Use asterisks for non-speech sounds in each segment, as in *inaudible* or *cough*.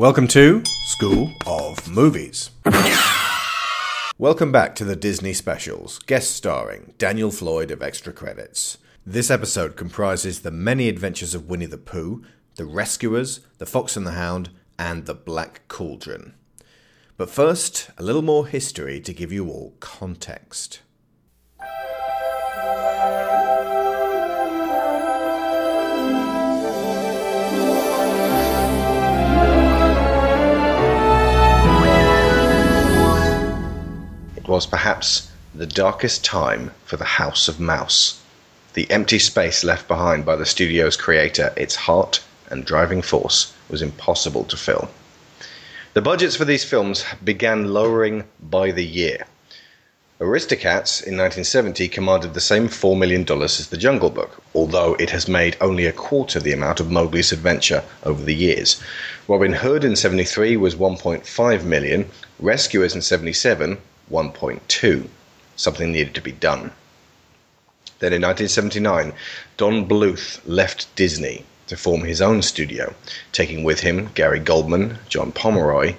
Welcome to School of Movies. Welcome back to the Disney specials, guest starring Daniel Floyd of Extra Credits. This episode comprises the many adventures of Winnie the Pooh, the Rescuers, the Fox and the Hound, and the Black Cauldron. But first, a little more history to give you all context. Was perhaps the darkest time for the House of Mouse. The empty space left behind by the studio's creator, its heart and driving force, was impossible to fill. The budgets for these films began lowering by the year. Aristocats in 1970 commanded the same $4 million as The Jungle Book, although it has made only a quarter the amount of Mowgli's Adventure over the years. Robin Hood in 73 was 1.5 million, Rescuers in 77 1.2. Something needed to be done. Then in 1979, Don Bluth left Disney to form his own studio, taking with him Gary Goldman, John Pomeroy,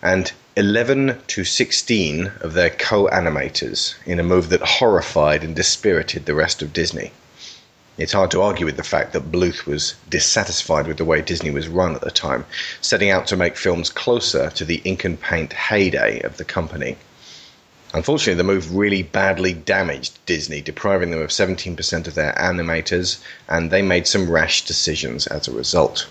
and 11 to 16 of their co animators in a move that horrified and dispirited the rest of Disney. It's hard to argue with the fact that Bluth was dissatisfied with the way Disney was run at the time, setting out to make films closer to the ink and paint heyday of the company. Unfortunately, the move really badly damaged Disney, depriving them of 17% of their animators, and they made some rash decisions as a result.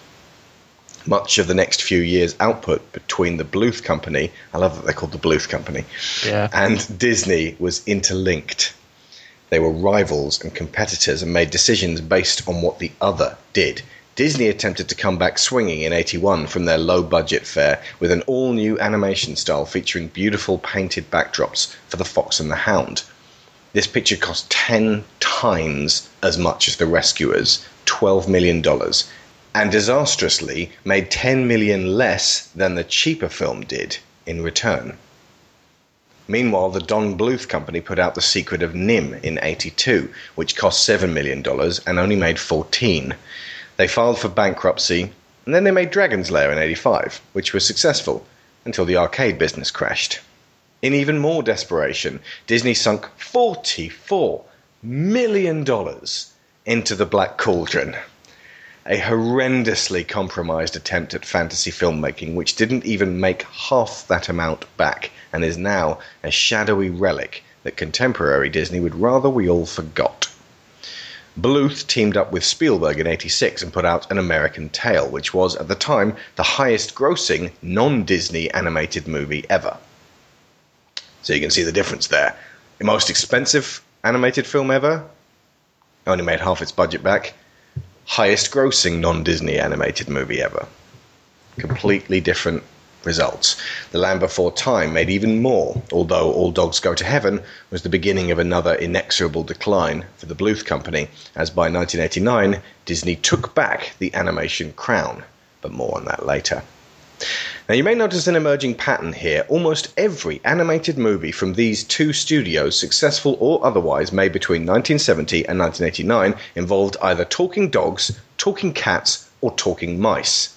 Much of the next few years' output between the Bluth Company, I love that they're called the Bluth Company, Yeah. and Disney was interlinked. They were rivals and competitors and made decisions based on what the other did. Disney attempted to come back swinging in 81 from their low budget fare with an all new animation style featuring beautiful painted backdrops for The Fox and the Hound. This picture cost 10 times as much as The Rescuers, $12 million, and disastrously made 10 million less than the cheaper film did in return. Meanwhile, the Don Bluth Company put out The Secret of NIMH in 82, which cost $7 million and only made 14. They filed for bankruptcy, and then they made Dragon's Lair in 85, which was successful until the arcade business crashed. In even more desperation, Disney sunk $44 million into the Black Cauldron. A horrendously compromised attempt at fantasy filmmaking, which didn't even make half that amount back and is now a shadowy relic that contemporary Disney would rather we all forgot. Bluth teamed up with Spielberg in 86 and put out An American Tail, which was, at the time, the highest grossing non Disney animated movie ever. So you can see the difference there. The most expensive animated film ever, only made half its budget back. Highest grossing non Disney animated movie ever. Completely different results. The Land Before Time made even more, although All Dogs Go to Heaven was the beginning of another inexorable decline for the Bluth Company, as by 1989 Disney took back the animation crown. But more on that later. Now, you may notice an emerging pattern here. Almost every animated movie from these two studios, successful or otherwise, made between 1970 and 1989, involved either talking dogs, talking cats, or talking mice.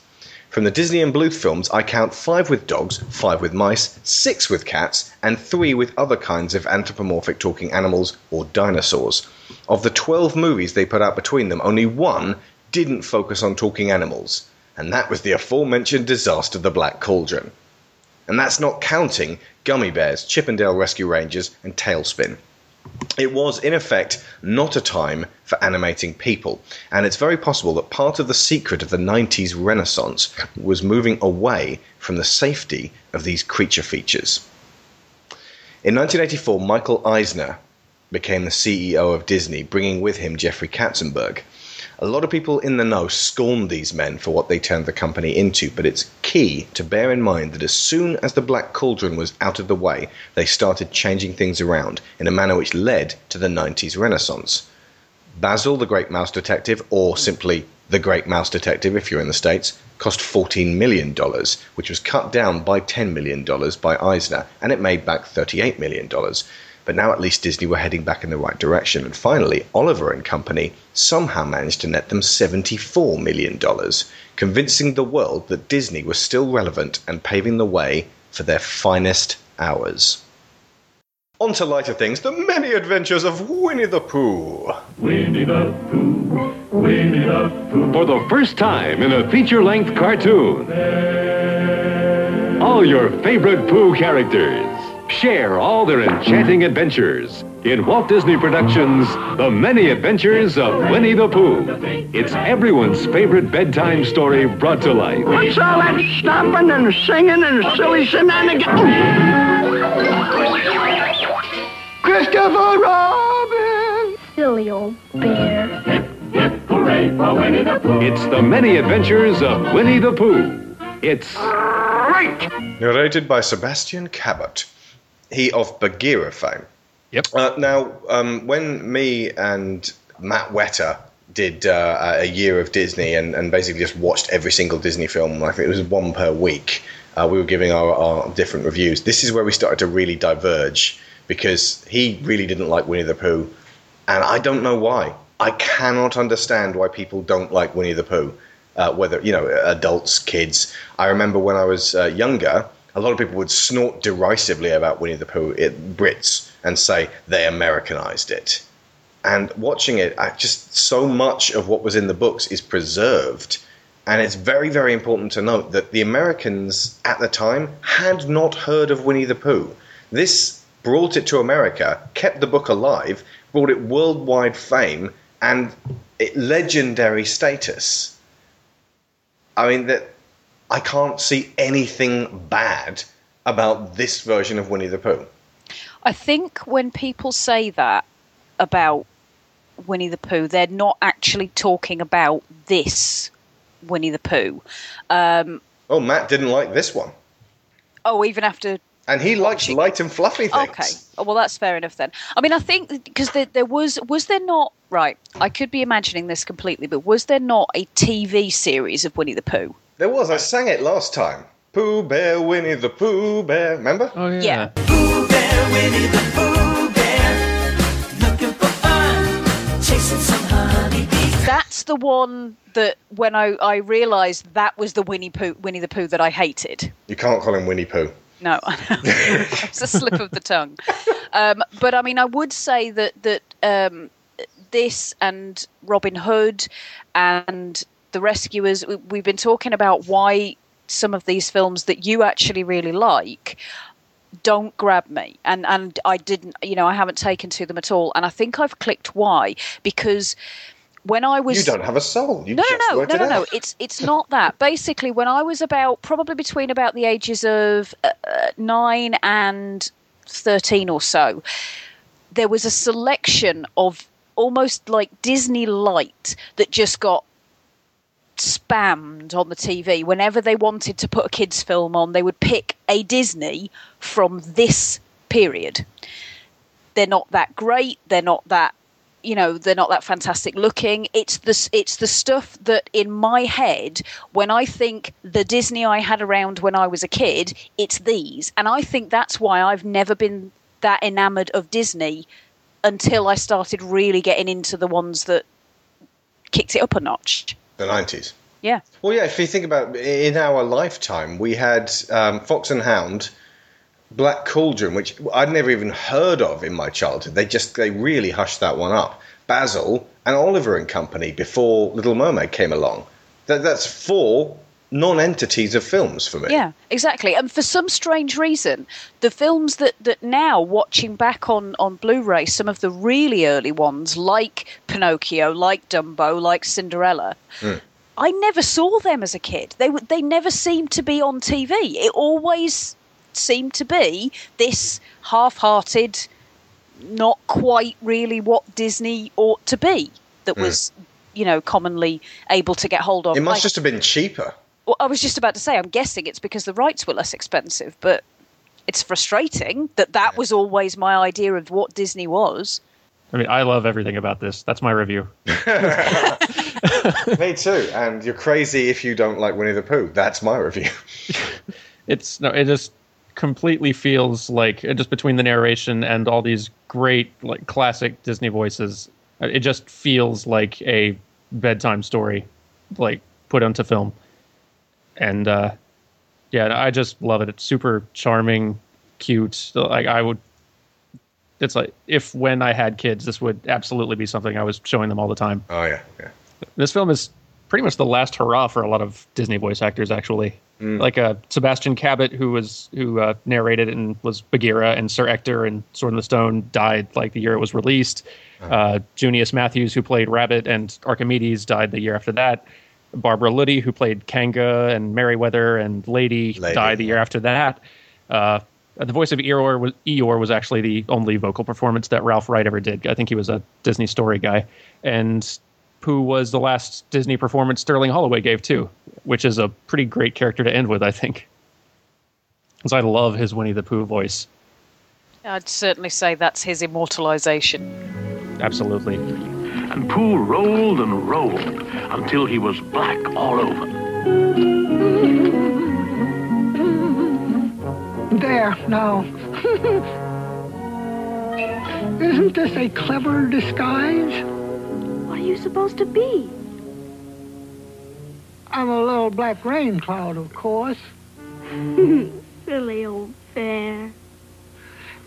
From the Disney and Bluth films, I count five with dogs, five with mice, six with cats, and three with other kinds of anthropomorphic talking animals or dinosaurs. Of the 12 movies they put out between them, only one didn't focus on talking animals, and that was the aforementioned disaster, The Black Cauldron. And that's not counting Gummy Bears, Chip 'n Dale Rescue Rangers, and TaleSpin. It was, in effect, not a time for animating people, and it's very possible that part of the secret of the 90s renaissance was moving away from the safety of these creature features. In 1984, Michael Eisner became the CEO of Disney, bringing with him Jeffrey Katzenberg. A lot of people in the know scorned these men for what they turned the company into, but it's key to bear in mind that as soon as the Black Cauldron was out of the way, they started changing things around in a manner which led to the 90s Renaissance. Basil, the Great Mouse Detective, or simply The Great Mouse Detective if you're in the States, cost $14 million, which was cut down by $10 million by Eisner, and it made back $38 million. But now at least Disney were heading back in the right direction, and finally, Oliver and Company somehow managed to net them $74 million, convincing the world that Disney was still relevant and paving the way for their finest hours. On to lighter things, the many adventures of Winnie the Pooh. Winnie the Pooh, Winnie the Pooh. For the first time in a feature-length cartoon. All your favorite Pooh characters share all their enchanting adventures in Walt Disney Productions' The Many Adventures of Winnie the Pooh. It's everyone's favorite bedtime story brought to life. What's all that stomping and singing and silly shenanigans? Christopher Robin! Silly old bear. Hooray for Winnie the Pooh. It's The Many Adventures of Winnie the Pooh. It's Right! Narrated by Sebastian Cabot, he of Bagheera fame. Yep. Uh, now, um, when me and Matt Wetter did uh, a year of Disney and, and basically just watched every single Disney film, I think it was one per week, uh, we were giving our, our different reviews. This is where we started to really diverge because he really didn't like Winnie the Pooh, and I don't know why. I cannot understand why people don't like Winnie the Pooh. Uh, whether you know adults, kids. I remember when I was uh, younger, a lot of people would snort derisively about Winnie the Pooh, it, Brits, and say they Americanized it. And watching it, I just so much of what was in the books is preserved. And it's very, very important to note that the Americans at the time had not heard of Winnie the Pooh. This brought it to America, kept the book alive, brought it worldwide fame and legendary status. I mean that I can't see anything bad about this version of Winnie the Pooh. I think when people say that about Winnie the Pooh, they're not actually talking about this Winnie the Pooh. Um, Oh, Matt didn't like this one. oh, even after. And he likes light and fluffy things. Okay. Oh, well, that's fair enough then. I mean, I think because there, there was was there not right? I could be imagining this completely, but was there not a TV series of Winnie the Pooh? There was, I sang it last time. Pooh Bear, Winnie the Pooh Bear. Remember? Oh yeah. Yeah. Pooh Bear, Winnie the Pooh Bear, looking for fun, chasing some honeybees. That's the one that when I, I realised that was the Winnie Pooh Winnie the Pooh that I hated. You can't call him Winnie Pooh. No, *laughs* it's a slip of the tongue. Um, but I mean, I would say that that um, this and Robin Hood and the Rescuers, we, we've been talking about why some of these films that you actually really like don't grab me and and I didn't you know I haven't taken to them at all and I think I've clicked why because when I was You don't have a soul. You no, just no, no, no, no, no. It's it's not that. Basically, when I was about probably between about the ages of uh, uh, nine and thirteen or so, there was a selection of almost like Disney Light that just got spammed on the TV. Whenever they wanted to put a kids' film on, they would pick a Disney from this period. They're not that great. They're not that you know they're not that fantastic looking it's the it's the stuff that in my head when i think the disney i had around when i was a kid it's these and i think that's why i've never been that enamored of disney until i started really getting into the ones that kicked it up a notch The 90s. yeah Well, yeah, if you think about in our lifetime, we had um, Fox and Hound, Black Cauldron, which I'd never even heard of in my childhood. They just they really hushed that one up. Basil and Oliver and Company before Little Mermaid came along. That, that's four non-entities of films for me. Yeah, exactly. And for some strange reason, the films that, that now watching back on, on Blu-ray, some of the really early ones, like Pinocchio, like Dumbo, like Cinderella, hmm. I never saw them as a kid. They they never seemed to be on TV. It always seemed to be this half-hearted, not quite really what Disney ought to be. That hmm. was, you know, commonly able to get hold of. It must Like- just have been cheaper. Well, I was just about to say, I'm guessing it's because the rights were less expensive, but it's frustrating that that was always my idea of what Disney was. I mean, I love everything about this. That's my review. *laughs* *laughs* me too. And you're crazy if you don't like Winnie the Pooh. That's my review. *laughs* It's no, it just completely feels like uh, just between the narration and all these great like classic Disney voices, uh, it just feels like a bedtime story, like put onto film. And uh, yeah, I just love it. It's super charming, cute. Like I would, it's like if when I had kids, this would absolutely be something I was showing them all the time. Oh yeah, yeah. This film is pretty much the last hurrah for a lot of Disney voice actors, actually. Like uh, Sebastian Cabot, who was who uh, narrated it and was Bagheera, and Sir Ector and Sword in the Stone died like the year it was released. Uh, Junius Matthews, who played Rabbit and Archimedes, died the year after that. Barbara Luddy, who played Kanga and Merryweather and Lady, Lady, died the year after that. Uh, the voice of Eeyore was, Eeyore was actually the only vocal performance that Ralph Wright ever did. I think he was a Disney story guy. And Pooh was the last Disney performance Sterling Holloway gave too, which is a pretty great character to end with, I think. *laughs* Because I love his Winnie the Pooh voice. I'd certainly say that's his immortalization. Absolutely. And Pooh rolled and rolled until he was black all over. There, now. Isn't this a clever disguise? What are you supposed to be? I'm a little black rain cloud, of course. *laughs* Silly old bear.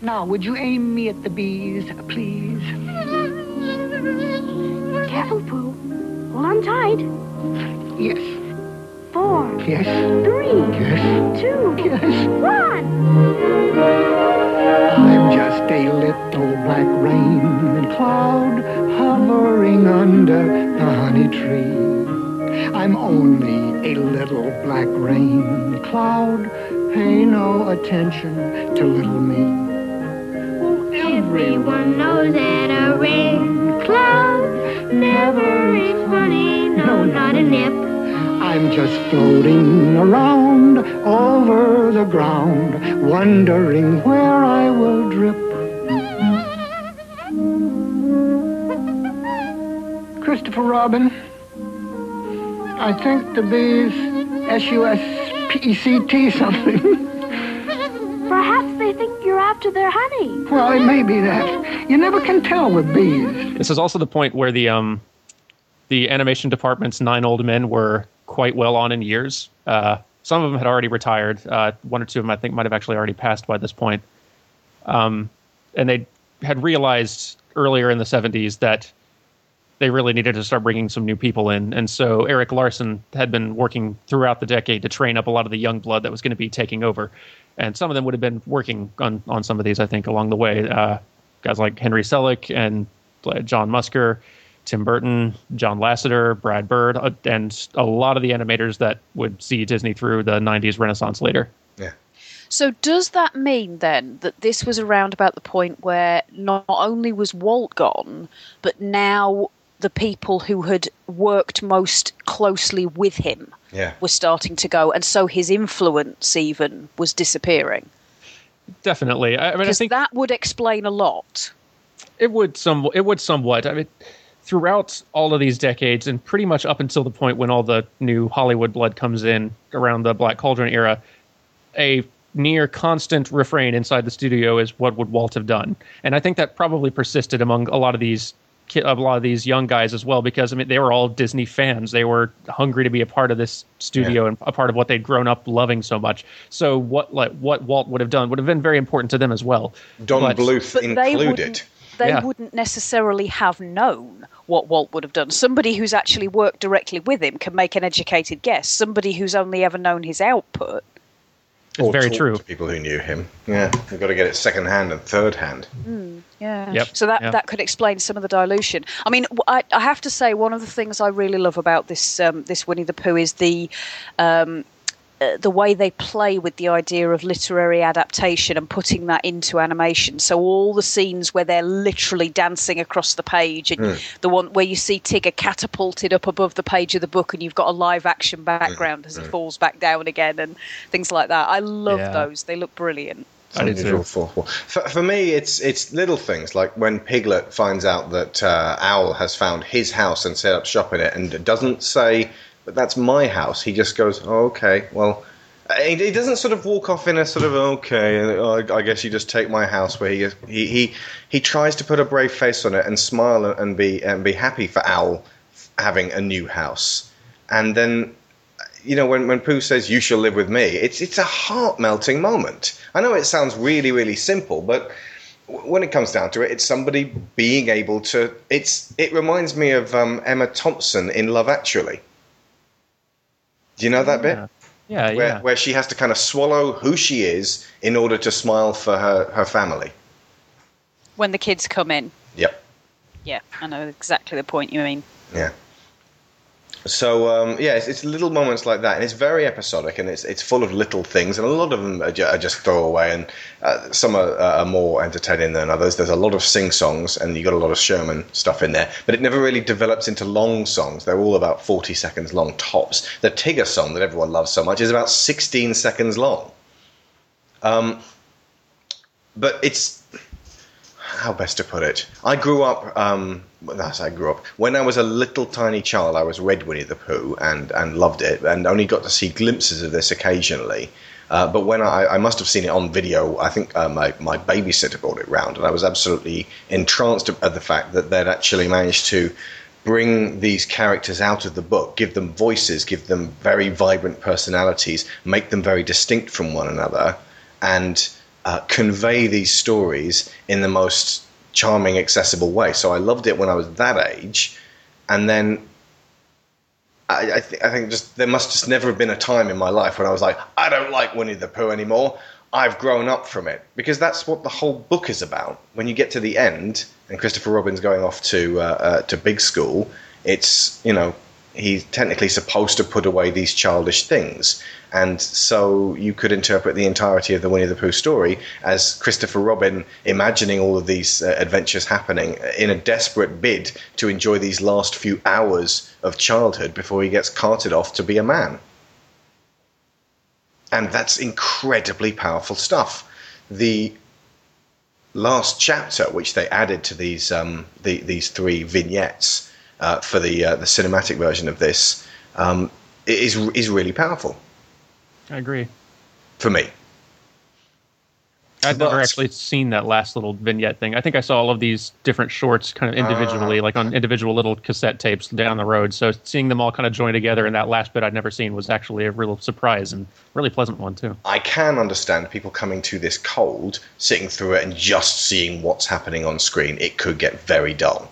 Now, would you aim me at the bees, please? Careful, Pooh. Hold on tight. Yes, Four, yes, three, yes, two, yes. one. I'm just a little black rain cloud hovering under the honey tree. I'm only a little black rain cloud. Pay no attention to little me. Oh, Everyone knows that a rain cloud never is funny. No, not a nip. I'm just floating around over the ground, wondering where I will drip. Christopher Robin, I think the bees S-U-S-P-E-C-T something. Perhaps they think you're after their honey. well, it may be that. You never can tell with bees. This is also the point where the um, the animation department's nine old men were quite well on in years. Uh, some of them had already retired. Uh, one or two of them, I think, might have actually already passed by this point. Um, and they had realized earlier in the 70s that they really needed to start bringing some new people in. And so Eric Larson had been working throughout the decade to train up a lot of the young blood that was going to be taking over. And some of them would have been working on, on some of these, I think, along the way. Uh, guys like Henry Selick and uh, John Musker, Tim Burton, John Lasseter, Brad Bird, uh, and a lot of the animators that would see Disney through the 90s Renaissance later. Yeah. So does that mean then that this was around about the point where not only was Walt gone, but now the people who had worked most closely with him Yeah. were starting to go, and so his influence even was disappearing? Definitely. I, I mean, I think that would explain a lot. it would some it would somewhat. I mean, throughout all of these decades, and pretty much up until the point when all the new Hollywood blood comes in around the Black Cauldron era, a near constant refrain inside the studio is what would Walt have done, and I think that probably persisted among a lot of these ki- a lot of these young guys as well because I mean they were all Disney fans. They were hungry to be a part of this studio and a part of what they'd grown up loving so much. So what like what Walt would have done would have been very important to them as well. Don But- Bluth But they included. wouldn't, they Yeah. wouldn't necessarily have known what Walt would have done. Somebody who's actually worked directly with him can make an educated guess. Somebody who's only ever known his output. It's Or very talk true. To people who knew him. Yeah, you've got to get it second hand and third hand. Yeah. Yep, So that yeah. that could explain some of the dilution. I mean, I, I have to say one of the things I really love about this um, this Winnie the Pooh is the. Um, Uh, the way they play with the idea of literary adaptation and putting that into animation. So all the scenes where they're literally dancing across the page, and hmm. the one where you see Tigger catapulted up above the page of the book, and you've got a live action hmm. background as he hmm. falls back down again, and things like that. I love Yeah. those; they look brilliant. I do unusual too. fourth wall. For, for me, it's it's little things like when Piglet finds out that uh, Owl has found his house and set up shop in it, and doesn't say, "But that's my house." He just goes, oh, "Okay, well." He, doesn't sort of walk off in a sort of okay. uh, I, guess you just take my house. Where he he he he tries to put a brave face on it and smile and be and be happy for Owl having a new house, and then you know, when, when Pooh says, You shall live with me, it's, it's a heart melting moment. I know it sounds really, really simple, but when it comes down to it, it's somebody being able to. It's It reminds me of um, Emma Thompson in Love Actually. Do you know that bit? Yeah, yeah. Where, yeah. where she has to kind of swallow who she is in order to smile for her, her family. When the kids come in. Yep. Yeah, I know exactly the point you mean. Yeah. So um, yeah, it's, it's little moments like that, and it's very episodic, and it's it's full of little things, and a lot of them are, ju- are just throwaway, and uh, some are, are more entertaining than others. There's a lot of sing songs, and you got a lot of Sherman stuff in there, but it never really develops into long songs. They're all about 40 seconds long tops. The Tigger song that everyone loves so much is about 16 seconds long. Um, but it's how best to put it? I grew up. Um, that's I grew up. When I was a little tiny child, I was read Winnie the Pooh and and loved it, and only got to see glimpses of this occasionally. Uh, but when I, I must have seen it on video, I think uh, my my babysitter brought it round, and I was absolutely entranced at the fact that they'd actually managed to bring these characters out of the book, give them voices, give them very vibrant personalities, make them very distinct from one another, and uh, convey these stories in the most charming, accessible way. So I loved it when I was that age, and then I, I, th- I think just there must just never have been a time in my life when I was like, I don't like Winnie the Pooh anymore. I've grown up from it because that's what the whole book is about. When you get to the end and Christopher Robin's going off to uh, uh, to big school, it's you know he's technically supposed to put away these childish things, and so you could interpret the entirety of the Winnie the Pooh story as Christopher Robin imagining all of these uh, adventures happening in a desperate bid to enjoy these last few hours of childhood before he gets carted off to be a man and that's incredibly powerful stuff. The last chapter, which they added to these um, the, these three vignettes uh, for the uh, the cinematic version of this, um, is is really powerful I agree. for me. I'd never actually seen that last little vignette thing. I think I saw all of these different shorts kind of individually, like on individual little cassette tapes down the road. So seeing them all kind of join together in that last bit I'd never seen was actually a real surprise and really pleasant one too. I can understand people coming to this cold, sitting through it, and just seeing what's happening on screen. It could get very dull.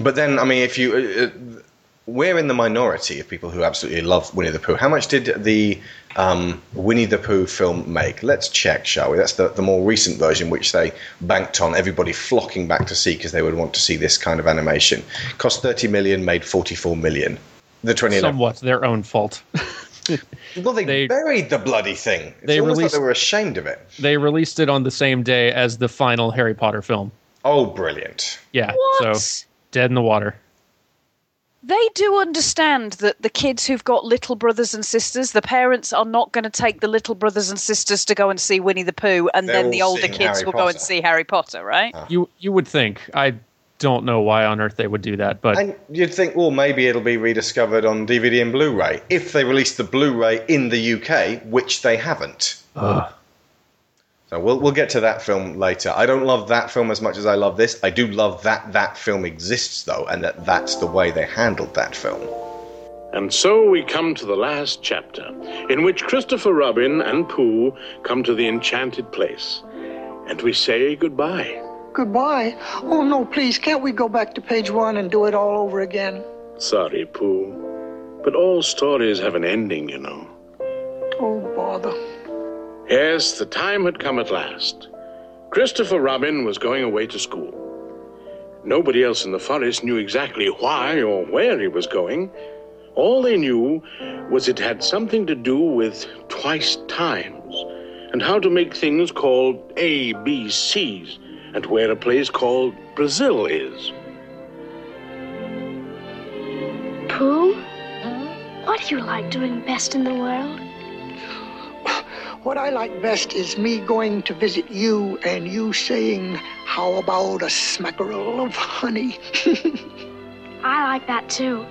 But then, I mean, if you. Uh, uh, we're in the minority of people who absolutely love Winnie the Pooh. How much did the um, Winnie the Pooh film make? Let's check, shall we? That's the, the more recent version, which they banked on everybody flocking back to see because they would want to see this kind of animation. Cost 30 million, made 44 million. The 2011. Somewhat their own fault. *laughs* Well, they, They- buried the bloody thing. It's they released- like they were ashamed of it. they released it on the same day as the final Harry Potter film. Oh, brilliant. Yeah, What? so dead in the water. They do understand that the kids who've got little brothers and sisters, the parents are not going to take the little brothers and sisters to go and see Winnie the Pooh, and They're then the older kids Harry will go and see Harry Potter, right? You you would think. I don't know why on earth they would do that, but And you'd think, well, maybe it'll be rediscovered on DVD and Blu ray if they release the Blu ray in the UK, which they haven't. Ugh. So we'll, we'll get to that film later. I don't love that film as much as I love this. I do love that that film exists, though, and that that's the way they handled that film. And so we come to the last chapter, in which Christopher Robin and Pooh come to the enchanted place. And we say goodbye. Goodbye. Oh, no, please, can't we go back to page one and do it all over again? Sorry, Pooh. But all stories have an ending, you know. Oh, bother. Yes, the time had come at last. Christopher Robin was going away to school. Nobody else in the forest knew exactly why or where he was going. All they knew was it had something to do with twice times and how to make things called ABCs and where a place called Brazil is. Pooh, what do you like doing best in the world? What I like best is me going to visit you and you saying, How about a smackerel of honey? *laughs* I like that too.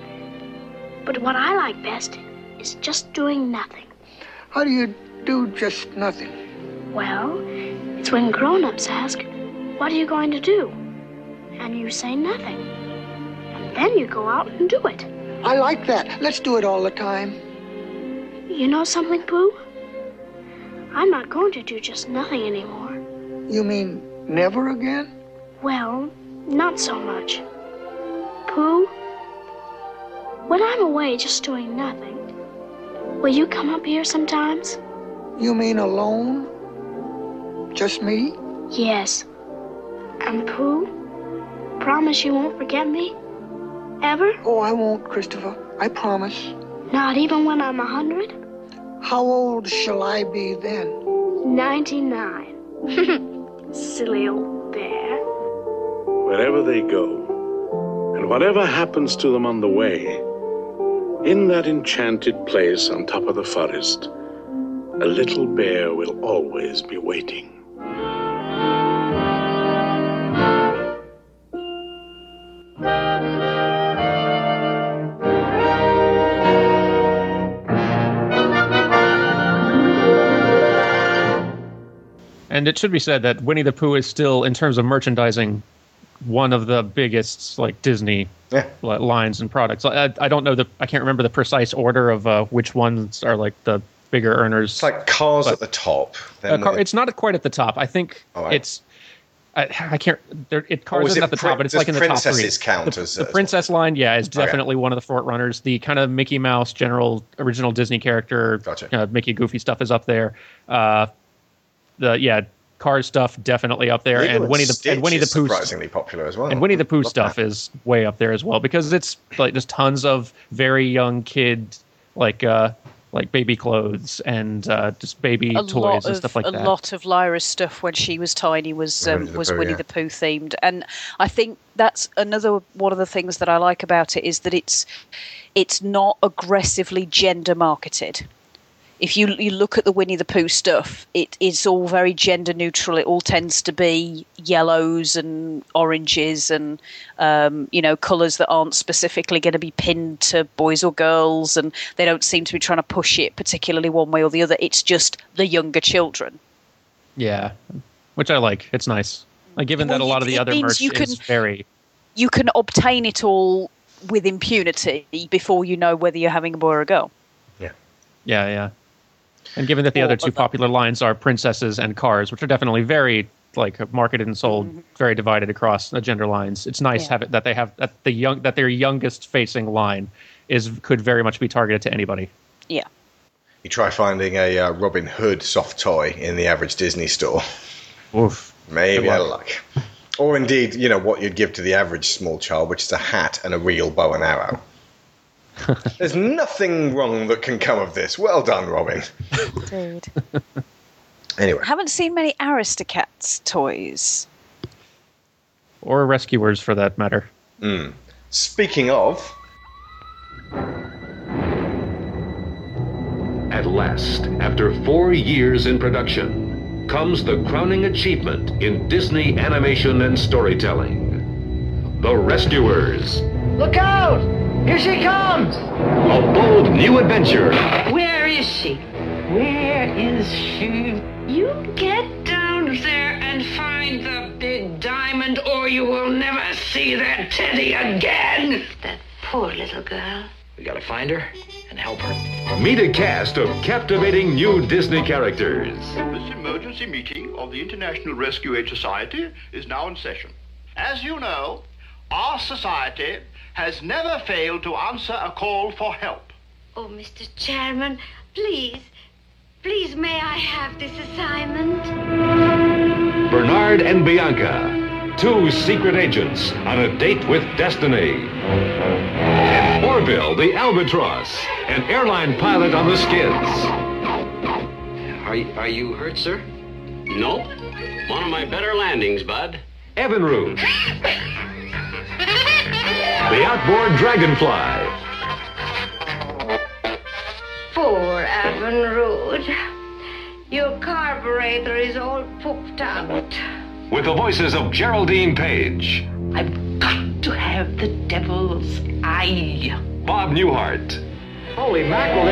But what I like best is just doing nothing. How do you do just nothing? Well, it's when grown ups ask, What are you going to do? And you say nothing. And then you go out and do it. I like that. Let's do it all the time. You know something, Pooh? I'm not going to do just nothing anymore. You mean never again? Well, not so much. Pooh, when I'm away just doing nothing, will you come up here sometimes? You mean alone? Just me? Yes. And Pooh, promise you won't forget me? Ever? Oh, I won't, Christopher. I promise. Not even when I'm a hundred? How old shall I be then? Ninety-nine. *laughs* Silly old bear. Wherever they go, and whatever happens to them on the way, in that enchanted place on top of the forest, a little bear will always be waiting. And it should be said that Winnie the Pooh is still, in terms of merchandising, one of the biggest like Disney Yeah. lines and products. I, I don't know the I can't remember the precise order of uh, which ones are like the bigger earners. It's like cars But- at the top. Uh, car, it's not quite at the top. I think Oh, right. it's. I, I can't. There, it cars is isn't it at the prin- top, but it's like in the top three. count the, as- the princess line, yeah, is Okay. definitely one of the front runners. The kind of Mickey Mouse general original Disney character, Gotcha. uh, Mickey Goofy stuff is up there. The yeah, Cars stuff definitely up there, Lilo and Winnie the Stitch and Winnie the Pooh surprisingly popular as well. and Winnie the Pooh stuff that. is way up there as well because it's like just tons of very young kid like uh like baby clothes and uh just baby a toys lot and of stuff like that. a lot of Lyra's stuff when she was tiny was um, the was Pooh, Winnie yeah. the Pooh themed, and I think that's another one of the things that I like about it is that it's it's not aggressively gender marketed. If you you look at the Winnie the Pooh stuff, it is all very gender neutral. It all tends to be yellows and oranges and um, you know colours that aren't specifically going to be pinned to boys or girls, and they don't seem to be trying to push it particularly one way or the other. It's just the younger children. Yeah, which I like. It's nice. Like given Well, that a lot of the other means merch you is can- very You can obtain it all with impunity before you know whether you're having a boy or a girl. Yeah, yeah yeah. And given that the Or other two other- popular lines are princesses and cars, which are definitely very like marketed and sold very divided across the gender lines, it's nice Mm-hmm. Yeah. have it that they have that the young that their youngest facing line is could very much be targeted to anybody. Yeah. You try finding a uh, Robin Hood soft toy in the average Disney store. Oof. Maybe Good out luck. of luck. Or indeed, you know, what you'd give to the average small child, which is a hat and a real bow and arrow. *laughs* There's nothing wrong that can come of this. Well done, Robin. Indeed. Anyway, I Haven't seen many Aristocats toys. Or rescuers for that matter. Hmm. speaking of, At last, after four years in production, comes the crowning achievement in Disney animation and storytelling The Rescuers. Look out! Here she comes! A bold new adventure Where is she? Where is she? You get down there and find the big diamond, or you will never see that Teddy again. That poor little girl. We gotta find her and help her. Meet a cast of captivating new Disney characters. This emergency meeting of the International Rescue Aid Society is now in session. As you know, our society has never failed to answer a call for help. Oh, Mr. Chairman, please, please may I have this assignment? Bernard and Bianca, two secret agents on a date with destiny. And Orville, the albatross, an airline pilot on the skids. Are, are you hurt, sir? Nope. One of my better landings, Bud. Evinrude, *laughs* the outboard dragonfly. Poor Evinrude. Your carburetor is all pooped out. With the voices of Geraldine Page, I've got to have the devil's eye. Bob Newhart, Holy mackerel,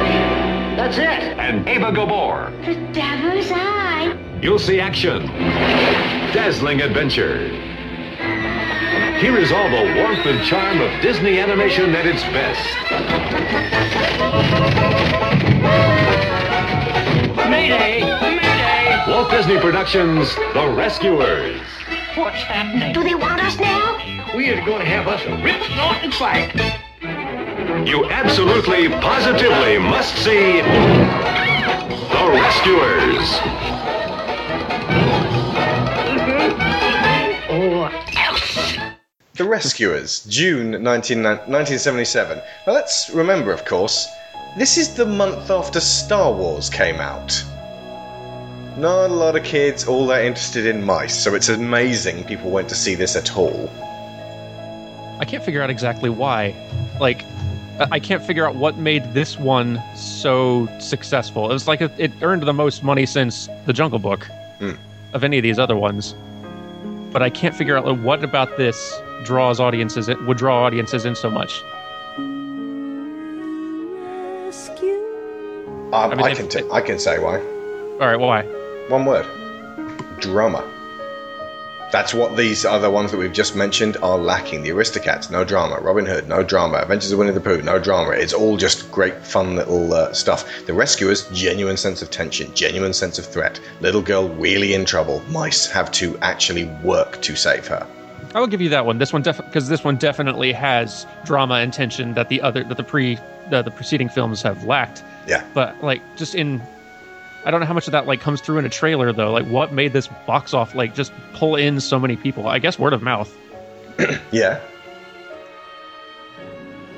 that's it! and Eva Gabor. The devil's eye. You'll see action, dazzling adventure. Here is all the warmth and charm of Disney animation at its best. Mayday! Mayday! Walt Disney Productions The Rescuers. What's happening? Do they want us now? We are going to have us a rip snorting fight. You absolutely, positively must see The Rescuers. The Rescuers, June 19, 1977. Now let's remember, of course, this is the month after Star Wars came out. Not a lot of kids all that interested in mice, so it's amazing people went to see this at all. I can't figure out exactly why. Like, I can't figure out what made this one so successful. It was like it, it earned the most money since The Jungle Book Hmm. of any of these other ones. But I can't figure out like, what about this draws audiences in, would draw audiences in so much. Um, I I, if- can t- I can say why. All right, why? One word. Drama. That's what these other ones that we've just mentioned are lacking. The Aristocats, no drama. Robin Hood, no drama. Adventures of Winnie the Pooh, no drama. It's all just great, fun little uh, stuff. The Rescuers, genuine sense of tension, genuine sense of threat. Little girl really in trouble. Mice have to actually work to save her. I will give you that one. This one because this one definitely has drama and tension that the other that the pre the, the preceding films have lacked. Yeah. But like just in I don't know how much of that like comes through in a trailer though. Like what made this box off like just pull in so many people? I guess word of mouth. *clears throat* Yeah.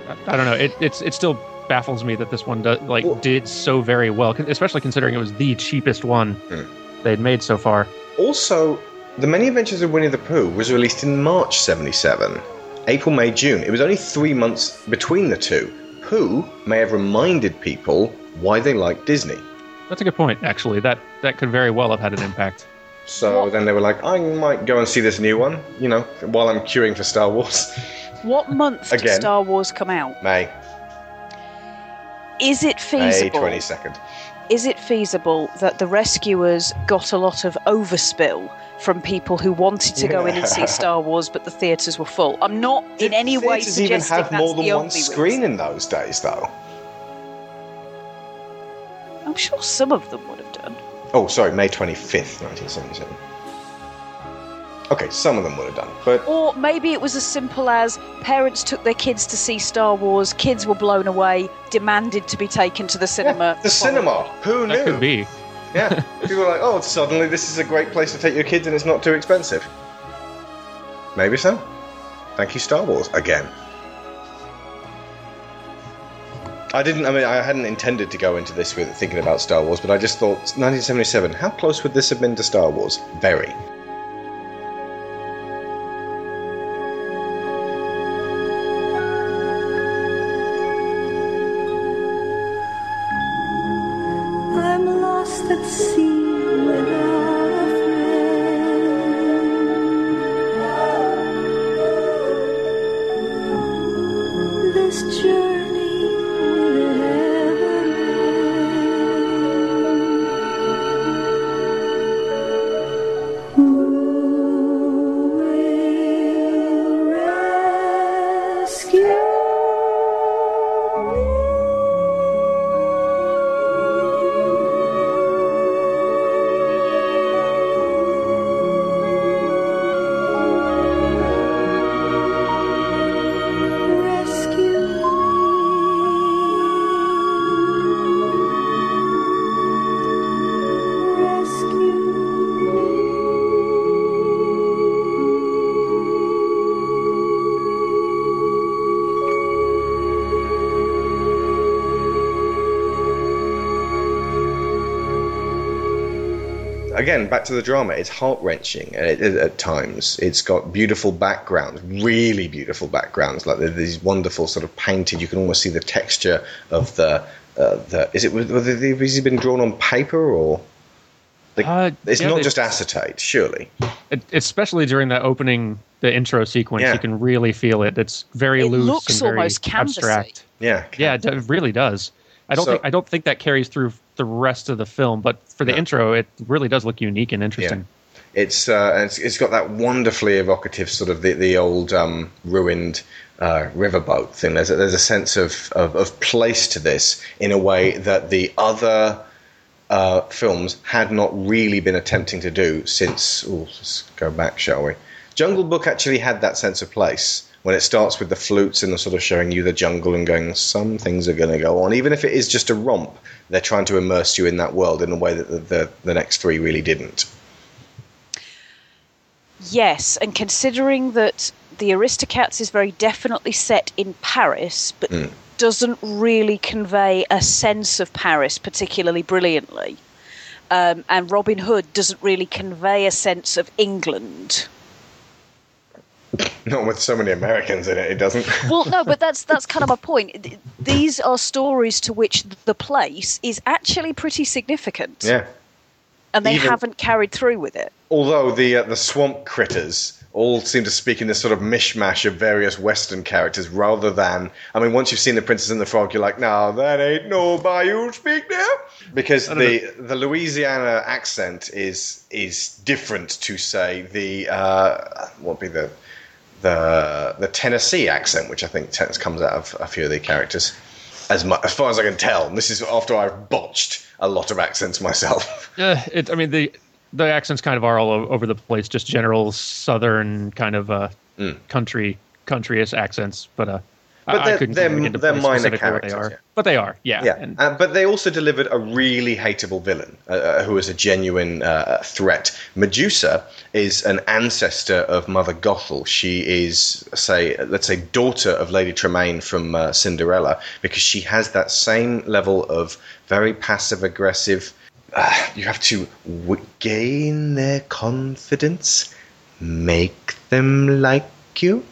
I, I don't know. It it's it still baffles me that this one do, like did so very well, especially considering it was the cheapest one hmm. they'd made so far. Also, The Many Adventures of Winnie the Pooh was released in March 77. April, May, June. It was only three months between the two. Pooh may have reminded people why they like Disney. That's a good point, actually. That that could very well have had an impact. So then they were like, I might go and see this new one, you know, while I'm queuing for Star Wars. What month did Again. Star Wars come out? May. Is it feasible? May 22nd. Is it feasible that the rescuers got a lot of overspill from people who wanted to go in and see Star Wars, but the theatres were full? I'm not in any way Theatres even suggesting have that's more than one screen in those days, though. I'm sure some of them would have done. Oh, sorry, May 25th, 1977. Okay, some of them would have done, but Or maybe it was as simple as parents took their kids to see Star Wars, kids were blown away, demanded to be taken to the cinema. the cinema. Who knew? That could be. Yeah, people were like, "Oh, suddenly this is a great place to take your kids, and it's not too expensive." Maybe so. Thank you, Star Wars again. I didn't. I mean, I hadn't intended to go into this with thinking about Star Wars, but I just thought 1977. How close would this have been to Star Wars? Very. Again, back to the drama. It's heart wrenching at, at, at times. It's got beautiful backgrounds, really beautiful backgrounds. Like these wonderful sort of painted. You can almost see the texture of the. Uh, the is it was it has it been drawn on paper or? Like, Uh, it's yeah, not just acetate, surely. It, especially during that opening, the intro sequence, Yeah. you can really feel it. It's very It loose looks and very almost canvassy. abstract. Yeah, Yeah, it do- it really does. I don't So- think I don't think that carries through the rest of the film, but for the No. intro, it really does look unique and interesting. It's uh, and it's, it's got that wonderfully evocative sort of the the old um, ruined uh, riverboat thing. There's a, there's a sense of, of of place to this in a way that the other uh, films had not really been attempting to do since. Ooh, let's go back, shall we? Jungle Book actually had that sense of place when it starts with the flutes and the sort of showing you the jungle and going, some things are going to go on, even if it is just a romp. They're trying to immerse you in that world in a way that the, the, the next three really didn't. Yes, and considering that the Aristocats is very definitely set in Paris, but Mm. doesn't really convey a sense of Paris particularly brilliantly. Um, and Robin Hood doesn't really convey a sense of England. *laughs* Not with so many Americans in it, it doesn't. *laughs* Well, no, but that's that's kind of my point. These are stories to which the place is actually pretty significant, yeah. and they Even- haven't carried through with it. Although the uh, the swamp critters all seem to speak in this sort of mishmash of various Western characters, rather than I mean, once you've seen the Princess and the Frog, you're like, no, that ain't no Bayou speak now, because I don't the the Louisiana accent is is different to say the uh, what would be the the the Tennessee accent, which I think comes out of a few of the characters. As much, as far as I can tell, and this is after I've botched a lot of accents myself. *laughs* Uh, it, I mean the the accents kind of are all over the place, just general southern kind of uh, Mm. country countryist accents. But uh, But I, I they're- couldn't they're- begin to they're minor what they characters, are. yeah. But they are, yeah. Yeah, And- uh, but they also delivered a really hateable villain uh, uh, who is a genuine uh, threat. Medusa is an ancestor of Mother Gothel. She is, say, let's say, daughter of Lady Tremaine from uh, Cinderella because she has that same level of very passive aggressive. Uh, you have to w- gain their confidence, make them like you.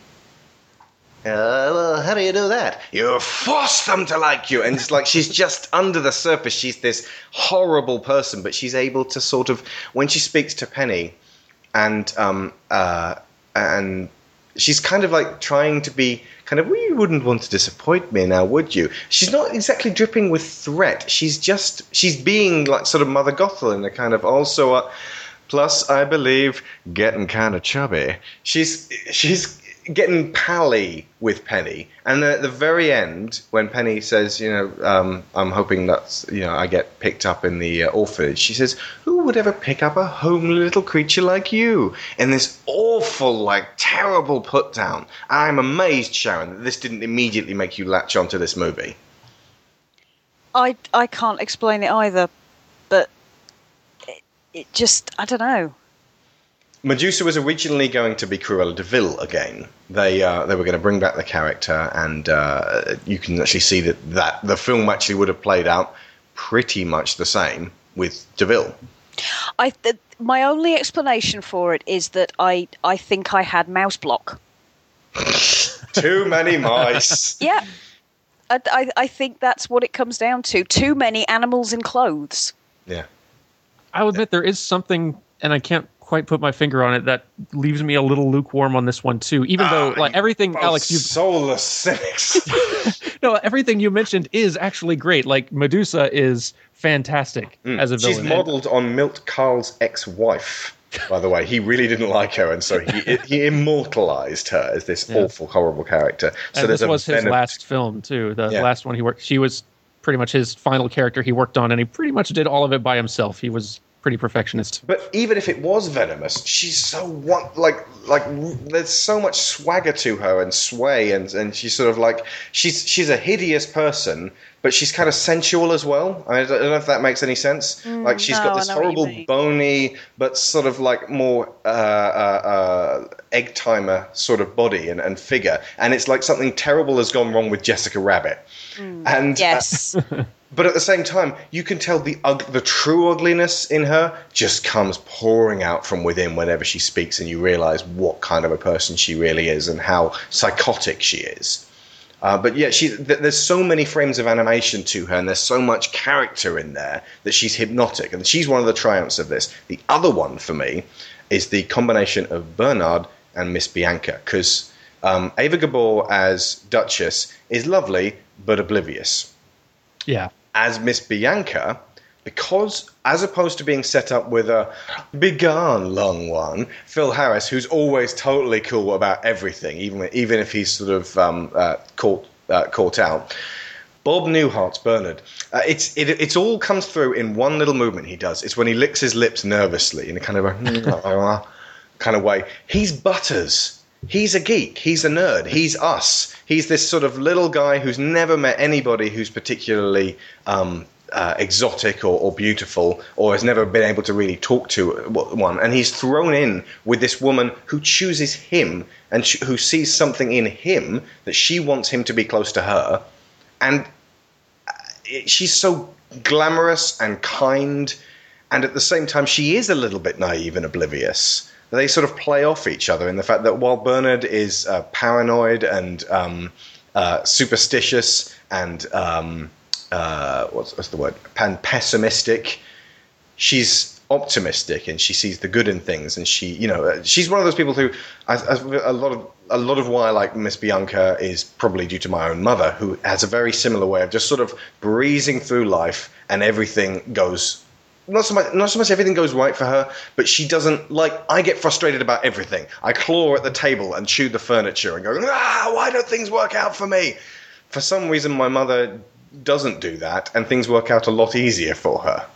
Uh, well, how do you do that? You force them to like you. And it's like she's just under the surface. She's this horrible person, but she's able to sort of, when she speaks to Penny, and um, uh, and she's kind of like trying to be kind of, well, you wouldn't want to disappoint me now, would you? She's not exactly dripping with threat. She's just, she's being like sort of Mother Gothel in a kind of also. Uh, Plus, I believe getting kind of chubby. She's she's getting pally with Penny, and at the very end, when Penny says, "You know, um, I'm hoping that you know I get picked up in the uh, orphanage," she says, "Who would ever pick up a homely little creature like you?" In this awful, like terrible put down. I'm amazed, Sharon, that this didn't immediately make you latch onto this movie. I I can't explain it either, but it, it just I don't know. Medusa was originally going to be Cruella de Vil again. They uh, they were going to bring back the character, and uh, you can actually see that, that the film actually would have played out pretty much the same with de Vil. I th- my only explanation for it is that I I think I had mouse block. *laughs* Too many mice. Yeah. I, I, I think that's what it comes down to. Too many animals in clothes. Yeah. I'll admit there is something, and I can't quite put my finger on it, that leaves me a little lukewarm on this one too. Even though, ah, like everything, Alex, you soulless cynics. *laughs* *laughs* no, everything you mentioned is actually great. Like Medusa is fantastic hmm. as a villain. She's modelled on Milt Kahl's ex-wife. By the way, he really didn't like her, and so he *laughs* he immortalized her as this Yeah. awful, horrible character. So and this was his venom- last film too. The Yeah. last one he worked. She was pretty much his final character he worked on, and he pretty much did all of it by himself. He was pretty perfectionist. But even if it was venomous, she's so one like like there's so much swagger to her and sway and and she's sort of like she's she's a hideous person, but she's kind of sensual as well. I don't know if that makes any sense. Mm, like she's no, got this know what you horrible bony but sort of like more uh, uh, uh, egg timer sort of body and, and figure, and it's like something terrible has gone wrong with Jessica Rabbit. And uh, Mm. yes. *laughs* but at the same time, you can tell the ug- the true ugliness in her just comes pouring out from within whenever she speaks, and you realize what kind of a person she really is and how psychotic she is. Uh, but yeah, she, th- there's so many frames of animation to her, and there's so much character in there that she's hypnotic, and she's one of the triumphs of this. The other one for me is the combination of Bernard and Miss Bianca, because um, Eva Gabor as Duchess is lovely but oblivious Yeah. As Miss Bianca, because as opposed to being set up with a begone long one, Phil Harris, who's always totally cool about everything, even even if he's sort of um, uh, caught uh, caught out. Bob Newhart's Bernard. Uh, it's it, it's all comes through in one little movement he does. It's when he licks his lips nervously in a kind of a *laughs* kind of way. He's Butters. He's a geek. He's a nerd. He's us. He's this sort of little guy who's never met anybody who's particularly um, uh, exotic or, or beautiful, or has never been able to really talk to one. And he's thrown in with this woman who chooses him and sh- who sees something in him that she wants him to be close to her. And uh, she's so glamorous and kind, and at the same time, she is a little bit naive and oblivious. They sort of play off each other in the fact that while Bernard is uh, paranoid and um, uh, superstitious and um, uh, what's, what's the word? Pan pessimistic. She's optimistic and she sees the good in things, and she, you know, uh, she's one of those people who, I, I, a lot of a lot of why I like Miss Bianca is probably due to my own mother, who has a very similar way of just sort of breezing through life, and everything goes. Not so much, not so much everything goes right for her, but she doesn't like. I get frustrated about everything. I claw at the table and chew the furniture and go, ah, why don't things work out for me? For some reason, my mother doesn't do that, and things work out a lot easier for her.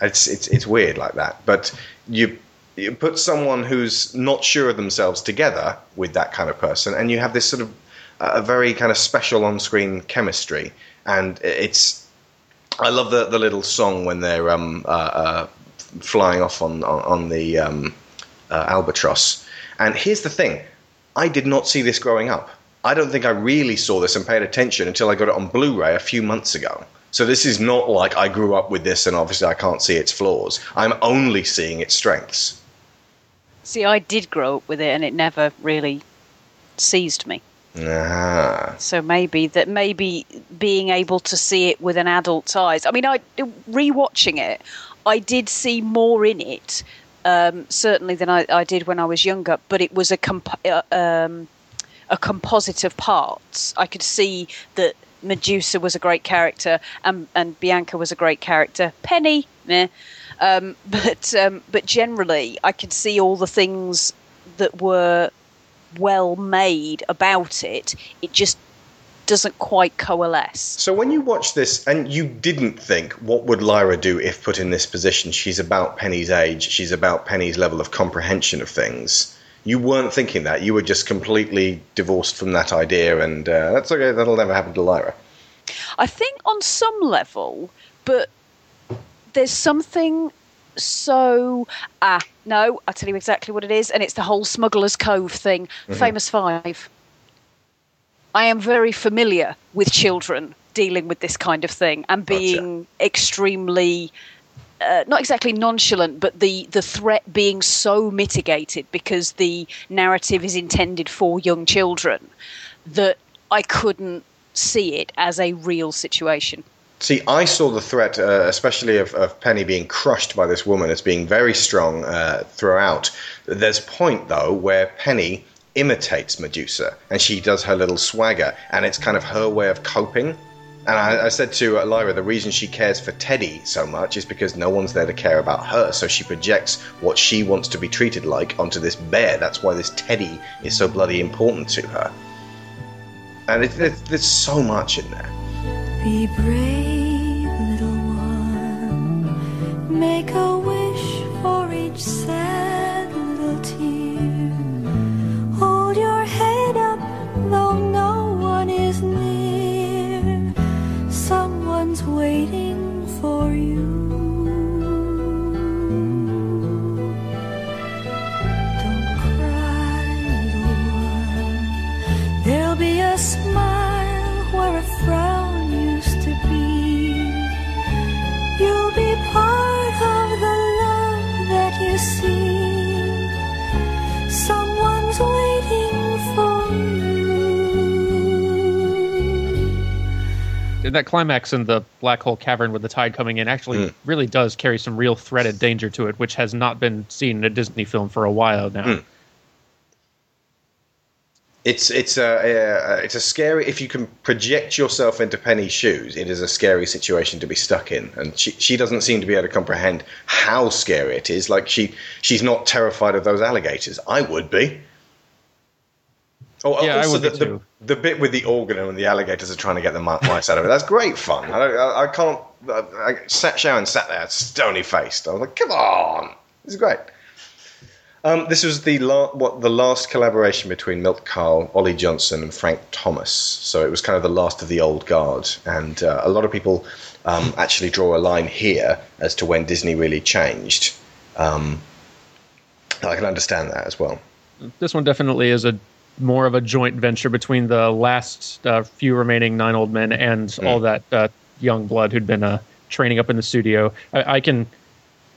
It's it's it's weird like that. But you you put someone who's not sure of themselves together with that kind of person, and you have this sort of a very kind of special on-screen chemistry, and it's. I love the the little song when they're um, uh, uh, flying off on on, on the um, uh, albatross. And here's the thing: I did not see this growing up. I don't think I really saw this and paid attention until I got it on Blu-ray a few months ago. So this is not like I grew up with this and obviously I can't see its flaws. I'm only seeing its strengths. See, I did grow up with it, and it never really seized me. Ah. So maybe that maybe being able to see it with an adult's eyes. I mean, I rewatching it, I did see more in it, um, certainly than I, I did when I was younger. But it was a comp- uh, um, a composite of parts. I could see that Medusa was a great character, and and Bianca was a great character. Penny, meh. Um, *laughs* but um, but generally, I could see all the things that were well made about it. It just doesn't quite coalesce. So when you watch this and you didn't think, what would Lyra do if put in this position? She's about Penny's age. She's about Penny's level of comprehension of things. You weren't thinking that. You were just completely divorced from that idea, and uh, that's okay. That'll never happen to Lyra. I think on some level, but there's something so ah no, I'll tell you exactly what it is, and it's the whole Smuggler's Cove thing. Mhm. Famous Five. I am very familiar with children dealing with this kind of thing and being extremely uh, not exactly nonchalant, but the, the threat being so mitigated because the narrative is intended for young children that I couldn't see it as a real situation. See, I saw the threat, uh, especially of, of Penny being crushed by this woman, as being very strong uh, throughout. There's a point, though, where Penny imitates Medusa and she does her little swagger, and it's kind of her way of coping. And I, I said to uh, Lyra, the reason she cares for Teddy so much is because no one's there to care about her, so she projects what she wants to be treated like onto this bear. That's why this Teddy is so bloody important to her. And it, it, there's so much in there. Be brave, Make a wish for each sad little tear. Hold your head up, though no one is near. Someone's waiting for you. Don't cry, little one. There'll be a smile that climax in the black hole cavern with the tide coming in actually really does carry some real threaded danger to it, which has not been seen in a Disney film for a while now. Hmm. It's it's a, a it's a scary if you can project yourself into Penny's shoes. It is a scary situation to be stuck in, and she she doesn't seem to be able to comprehend how scary it is. Like she she's not terrified of those alligators. I would be. Oh, Yeah, I would the, too. the bit with the organ and the alligators are trying to get the mice out of it. That's great fun. I, don't, I, I can't. I, I sat Sharon sat there stony faced. I was like, come on, this is great. Um, this was the la- what the last collaboration between Milt Kahl, Ollie Johnston, and Frank Thomas. So it was kind of the last of the old guard, and uh, a lot of people um, actually draw a line here as to when Disney really changed. Um, I can understand that as well. this one definitely is a more of a joint venture between the last uh, few remaining nine old men and all that uh, young blood who'd been uh, training up in the studio. I, I can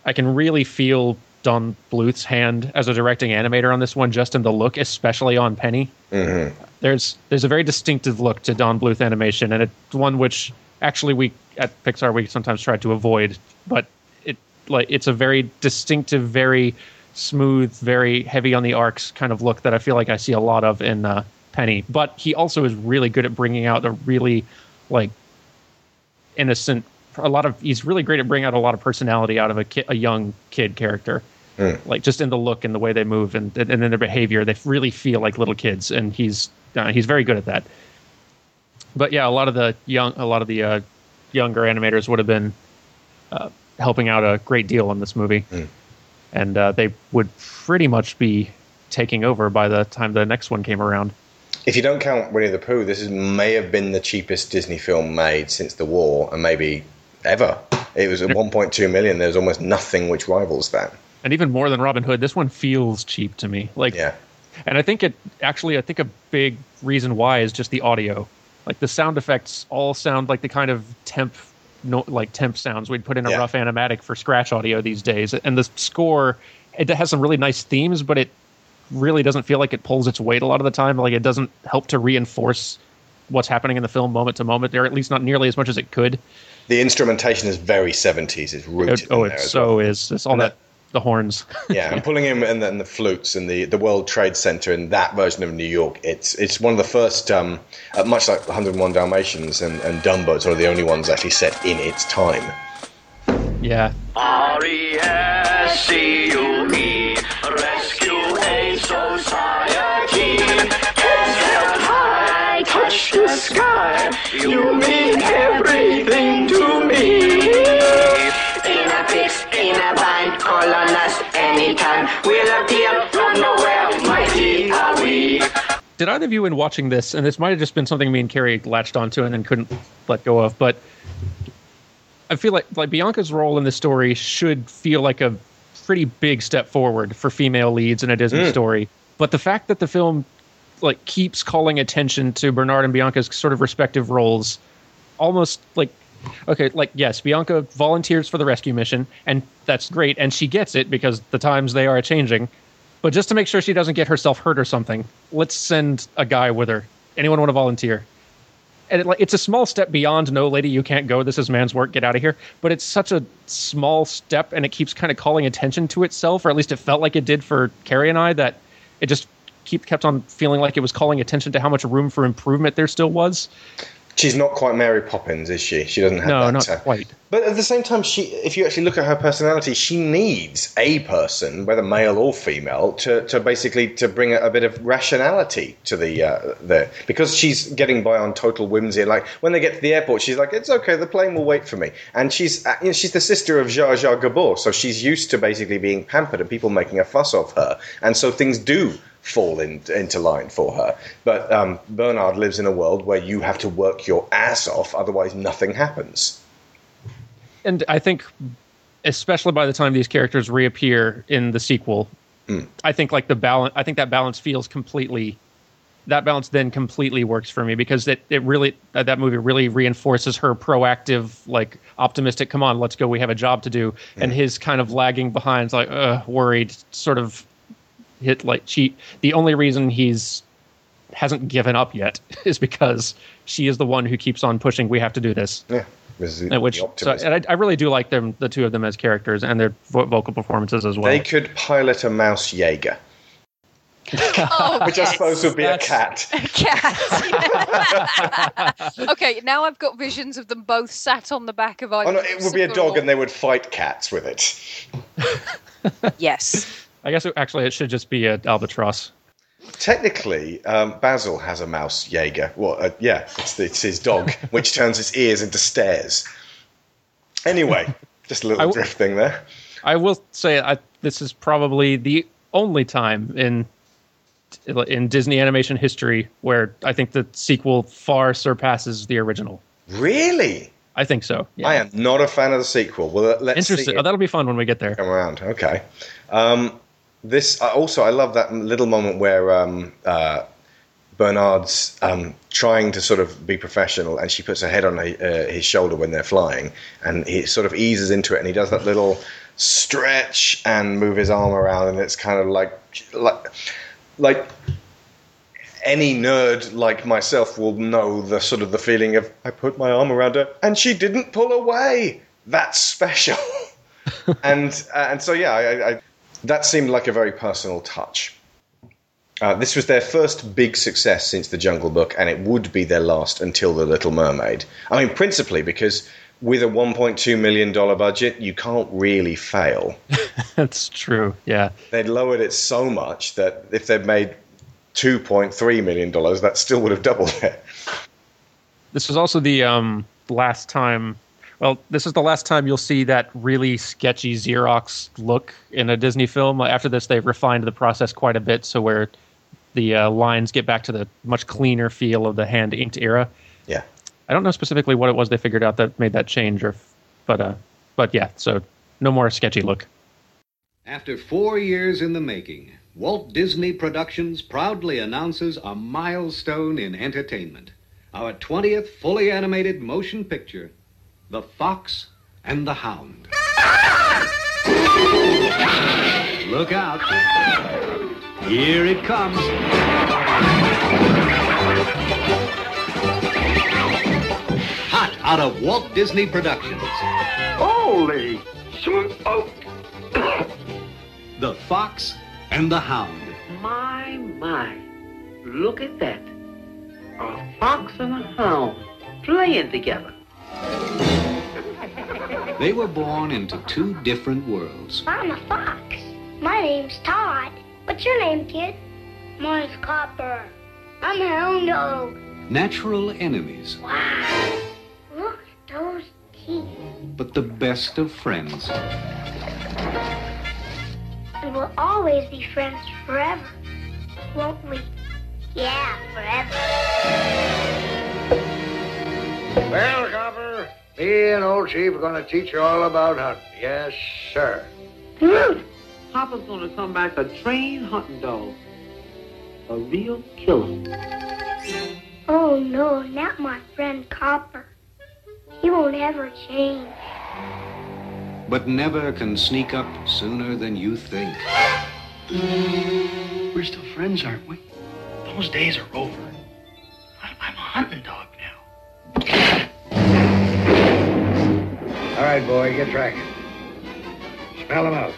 I can really feel Don Bluth's hand as a directing animator on this one, just in the look, especially on Penny. Mm-hmm. There's there's a very distinctive look to Don Bluth animation, and it's one which actually we at Pixar we sometimes try to avoid, but it like it's a very distinctive, very smooth, very heavy on the arcs kind of look that I feel like I see a lot of in uh, Penny. But he also is really good at bringing out a really like innocent. A lot of he's really great at bringing out a lot of personality out of a ki- a young kid character like just in the look and the way they move and and in their behavior they really feel like little kids and he's uh, he's very good at that but yeah a lot of the young a lot of the uh, younger animators would have been uh, helping out a great deal in this movie and uh, they would pretty much be taking over by the time the next one came around If you don't count Winnie the Pooh, this is, may have been the cheapest Disney film made since the war, and maybe ever. It was at 1.2 million. There's almost nothing which rivals that. and even more than Robin Hood, this one feels cheap to me. Like, yeah. And I think it actually, I think a big reason why is just the audio. Like the sound effects all sound like the kind of temp, no, like temp sounds we'd put in a Yeah. rough animatic for scratch audio these days. And the score, it has some really nice themes, but it really doesn't feel like it pulls its weight a lot of the time. Like it doesn't help to reinforce what's happening in the film moment to moment, or at least not nearly as much as it could. The instrumentation is very 70s. It's rooted It- oh, it so well. is. It's all that the horns. *laughs* yeah, and pulling in and then the flutes and the, the World Trade Center in that version of New York. It's it's one of the first, um, uh, much like 101 Dalmatians and, and Dumbo, it's one of the only ones actually set in its time. yeah. R-E-S-C-U-E Rescue Aid Society Heads held high, touch the sky You mean everything to me anytime We'll appear from nowhere, mighty are we did either of you in watching this and this might have just been something me and carrie latched onto and then couldn't let go of but i feel like like bianca's role in the story should feel like a pretty big step forward for female leads in a disney Mm. story but the fact that the film like keeps calling attention to bernard and bianca's sort of respective roles almost like okay like yes bianca volunteers for the rescue mission and that's great and she gets it because the times they are changing but just to make sure she doesn't get herself hurt or something, let's send a guy with her. Anyone want to volunteer? And it, like, it's a small step beyond "No, lady, you can't go. This is man's work. Get out of here." But it's such a small step, and it keeps kind of calling attention to itself, or at least it felt like it did for Carrie and I. That it just keep kept on feeling like it was calling attention to how much room for improvement there still was. She's not quite Mary Poppins, is she? She doesn't have No, that. not quite. But at the same time, she, if you actually look at her personality, she needs a person, whether male or female, to, to basically to bring a, a bit of rationality to the uh, the because she's getting by on total whimsy. Like when they get to the airport, she's like, "It's okay, the plane will wait for me." And she's uh, you know, she's the sister of Zsa Zsa Gabor, so she's used to basically being pampered and people making a fuss of her, and so things do fall in, into line for her. But um, Bernard lives in a world where you have to work your ass off, otherwise nothing happens. and I think, especially by the time these characters reappear in the sequel, I think like the balance. I think that balance feels completely. That balance then completely works for me because it it really uh, that movie really reinforces her proactive, like optimistic. Come on, let's go. We have a job to do, and his kind of lagging behind, like uh, worried, sort of hit like cheat. The only reason he's hasn't given up yet *laughs* is because she is the one who keeps on pushing. We have to do this. Yeah. This And which so, and I, I really do like them, the two of them as characters and their vo- vocal performances as well. They could pilot a mouse Jaeger, *laughs* Oh, which I suppose would be That's- *laughs* a cat. A cat. okay, now I've got visions of them both sat on the back of Oh, no, it would be a dog, and they would fight cats with it. Yes. I guess it, actually it should just be an albatross. technically, um, Basil has a mouse Jaeger. Well, uh, yeah, it's, it's his dog, *laughs* which turns its ears into stairs. Anyway, *laughs* just a little w- drift thing there. I will say I, this is probably the only time in in Disney animation history where I think the sequel far surpasses the original. Really? I think so. Yeah. I am not a fan of the sequel. Well, let's Interesting. see Oh, that'll be fun when we get there. come around. Okay. Um, this also I love that little moment where um, uh, Bernard's um, trying to sort of be professional, and she puts her head on uh, his shoulder when they're flying, and he sort of eases into it, and he does that little stretch and move his arm around, and it's kind of like like like any nerd like myself will know the sort of the feeling of I put my arm around her and she didn't pull away. That's special. *laughs* and uh, and so yeah, I, I, that seemed like a very personal touch. Uh, this was their first big success since The Jungle Book, and it would be their last until The Little Mermaid. I mean, principally because with a 1.2 million dollar budget, you can't really fail. *laughs* That's true. Yeah. They'd lowered it so much that if they'd made 2.3 million dollars, that still would have doubled it. This was also the um, last time. Well, this is the last time you'll see that really sketchy Xerox look in a Disney film. After this, they've refined the process quite a bit, so where the uh, lines get back to the much cleaner feel of the hand inked era. Yeah. I don't know specifically what it was they figured out that made that change, or, but uh, but yeah. So no more sketchy look. After four years in the making, Walt Disney Productions proudly announces a milestone in entertainment. Our 20th fully animated motion picture, The Fox and the Hound. Look out. Here it comes. Hot out of Walt Disney Productions. Holy sm- Oh, *coughs* The Fox and the Hound. my, my. Look at that. A fox and a hound playing together. They were born into two different worlds. I'm a fox. My name's Todd. What's your name, kid? Mine's Copper. I'm a hound dog. Natural enemies, Wow. Look at those teeth. but the best of friends. And we'll always be friends forever. Won't we? Yeah, forever. Well, Copper, me and old Chief are going to teach you all about hunting. Yes, sir. Papa's gonna come back a trained hunting dog. A real killer. Oh no, not my friend Copper. He won't ever change. But never can sneak up sooner than you think. We're still friends, aren't we? Those days are over. I'm, I'm a hunting dog now. All right, boy, get tracking. Smell them out.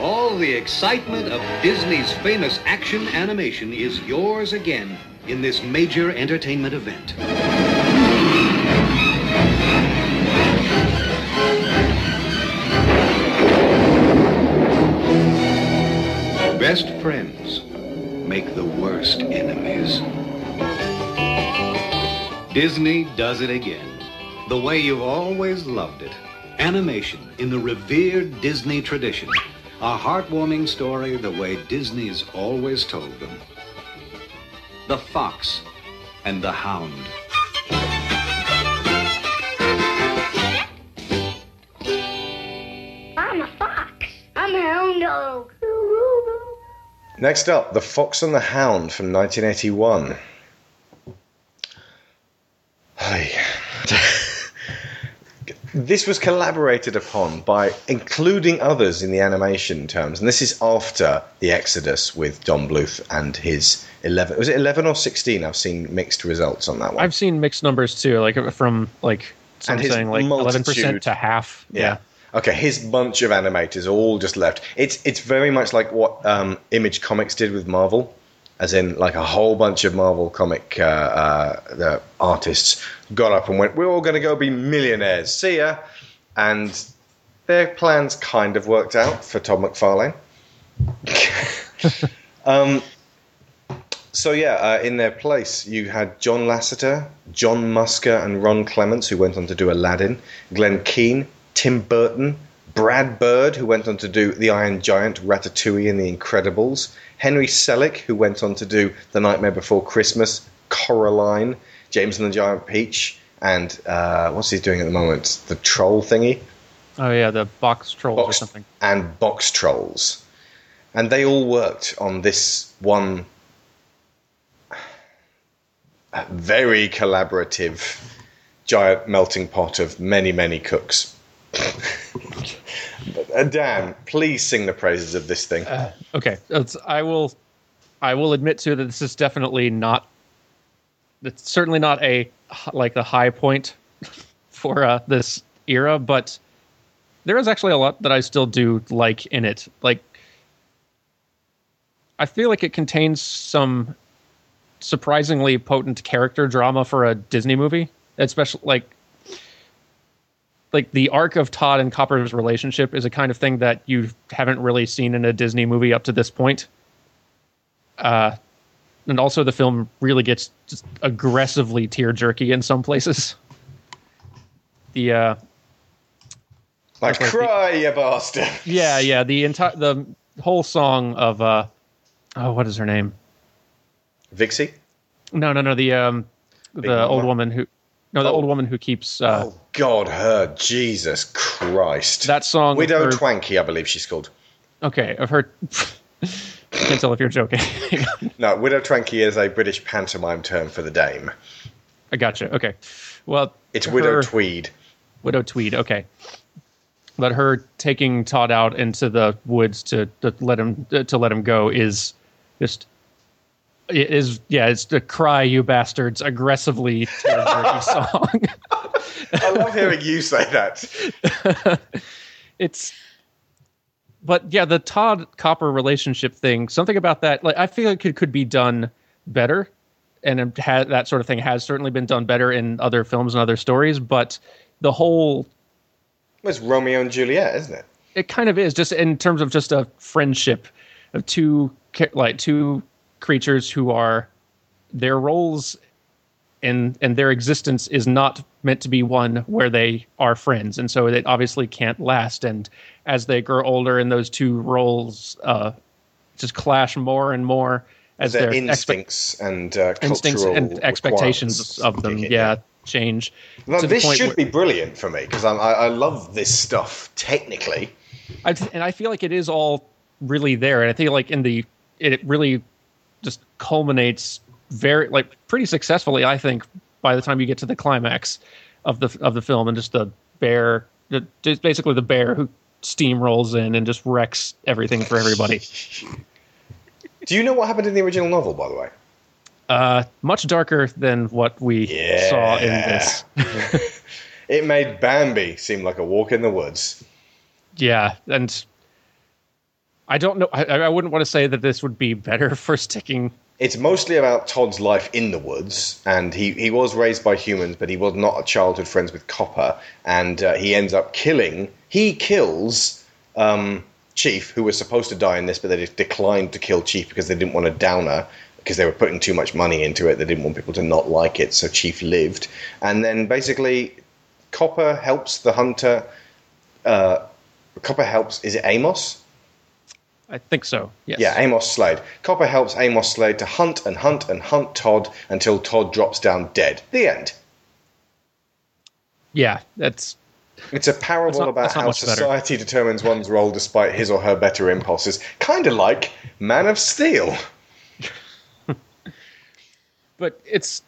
All the excitement of Disney's famous action animation is yours again in this major entertainment event. Best friends make the worst enemies. Disney does it again. The way you've always loved it. Animation in the revered Disney tradition. A heartwarming story the way Disney's always told them. The Fox and the Hound. I'm a fox. I'm a hound dog. Next up, The Fox and the Hound from 1981. Hi. *laughs* this was collaborated upon by including others in the animation terms, and this is after the Exodus with Don Bluth and his 11. Was it 11 or 16? I've seen mixed results on that one. I've seen mixed numbers too, like from like some And saying like eleven percent to half. Yeah. Okay, his bunch of animators all just left. It's it's very much like what um, Image Comics did with Marvel, as in like a whole bunch of Marvel comic uh, uh, the artists got up and went, "We're all going to go be millionaires. See ya," and their plans kind of worked out for Todd McFarlane. *laughs* um, so yeah, uh, in their place, you had John Lasseter, John Musker, and Ron Clements, who went on to do Aladdin. Glenn Keane, Tim Burton, Brad Bird, who went on to do The Iron Giant, Ratatouille, and The Incredibles. Henry Selick, who went on to do The Nightmare Before Christmas, Coraline, James and the Giant Peach, and uh, what's he doing at the moment? The Troll thingy Oh yeah, the box trolls or something. and Box Trolls, and they all worked on this one very collaborative giant melting pot of many many cooks. Uh, Dan, please sing the praises of this thing. Okay, it's, I will. I will admit to that this is definitely not. It's certainly not a like the high point *laughs* for uh, this era, but there is actually a lot that I still do like in it. Like, I feel like it contains some surprisingly potent character drama for a Disney movie, especially like like the arc of Todd and Copper's relationship is a kind of thing that you haven't really seen in a Disney movie up to this point. Uh, and also the film really gets just aggressively tear jerky in some places. The uh, Like, cry, you bastard. yeah, yeah, the entire the whole song of uh, oh, what is her name? Vixie. No, no, no. The um, Big the old woman who, no, the Oh. old woman who keeps uh, Oh God, her Jesus Christ. that song. Widow her- Twankey, I believe she's called. Okay, of her. *laughs* Can't tell if you're joking. *laughs* No, Widow Twankey is a British pantomime term for the dame. I gotcha. Okay, well, It's Widow Tweed. Widow Tweed. Okay, but her taking Todd out into the woods to, to let him to let him go is just is yeah. It's the cry you bastards aggressively *laughs* song. I love hearing you say that. *laughs* it's but yeah the todd copper relationship thing something about that like i feel like it could be done better and ha- that sort of thing has certainly been done better in other films and other stories but the whole It's Romeo and Juliet, isn't it? it kind of is just in terms of just a friendship of two like two creatures who are their roles and and their existence is not meant to be one where they are friends and so it obviously can't last and as they grow older and those two roles uh just clash more and more as Their their, expe- instincts and uh, instincts and expectations of them in. yeah change Well, this should where- be brilliant for me because I, I love this stuff technically. I, and I feel like it is all really there, and I feel like in the it really just culminates very like pretty successfully. I think by the time you get to the climax of the of the film, and just the bear, the, just basically the bear who steamrolls in and just wrecks everything for everybody. *laughs* Do you know what happened in the original novel, by the way? Uh, much darker than what we saw in this. *laughs* It made Bambi seem like a walk in the woods. Yeah, and I don't know. I, I wouldn't want to say that this would be better *laughs* for sticking It's mostly about Todd's life in the woods, and he, he was raised by humans, but he was not a childhood friends with Copper, and uh, he ends up killing. He kills um, Chief, who was supposed to die in this, but they declined to kill Chief because they didn't want a downer, because they were putting too much money into it. They didn't want people to not like it, so Chief lived. And then basically, Copper helps the hunter. Uh, Copper helps. Is it Amos? I think so. Yes. Yeah, Amos Slade. Copper helps Amos Slade to hunt and hunt and hunt Todd until Todd drops down dead. The end. Yeah, that's It's a parable not- about how much better. society determines one's role despite his or her better impulses. Kind of like Man of Steel. *laughs* but it's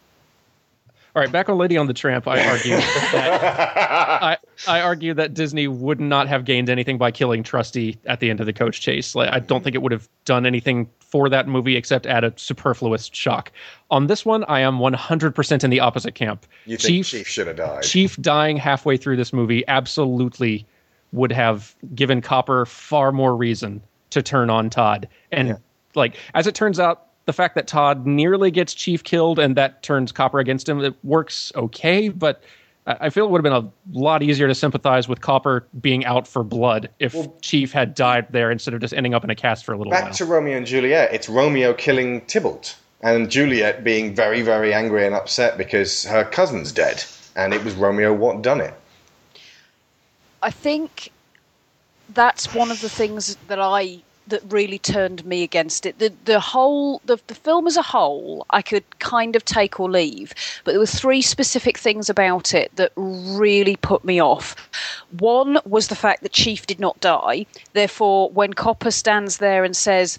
all right. Back on Lady on the Tramp, I argue that *laughs* I, I argue that Disney would not have gained anything by killing Trusty at the end of the coach chase. Like, I don't think it would have done anything for that movie except add a superfluous shock. On this one, I am 100% in the opposite camp. You think Chief, should have died. Chief dying halfway through this movie absolutely would have given Copper far more reason to turn on Todd. And like as it turns out, the fact that Todd nearly gets Chief killed and that turns Copper against him, it works okay, but I I feel it would have been a lot easier to sympathize with Copper being out for blood if Chief had died there instead of just ending up in a cast for a little Back while. Back to Romeo and Juliet, it's Romeo killing Tybalt, and Juliet being very, very angry and upset because her cousin's dead, and it was Romeo what done it. I think that's one of the things that I that really turned me against it. The the whole the, the film as a whole I could kind of take or leave, but there were three specific things about it that really put me off. One was the fact that Chief did not die. Therefore, when Copper stands there and says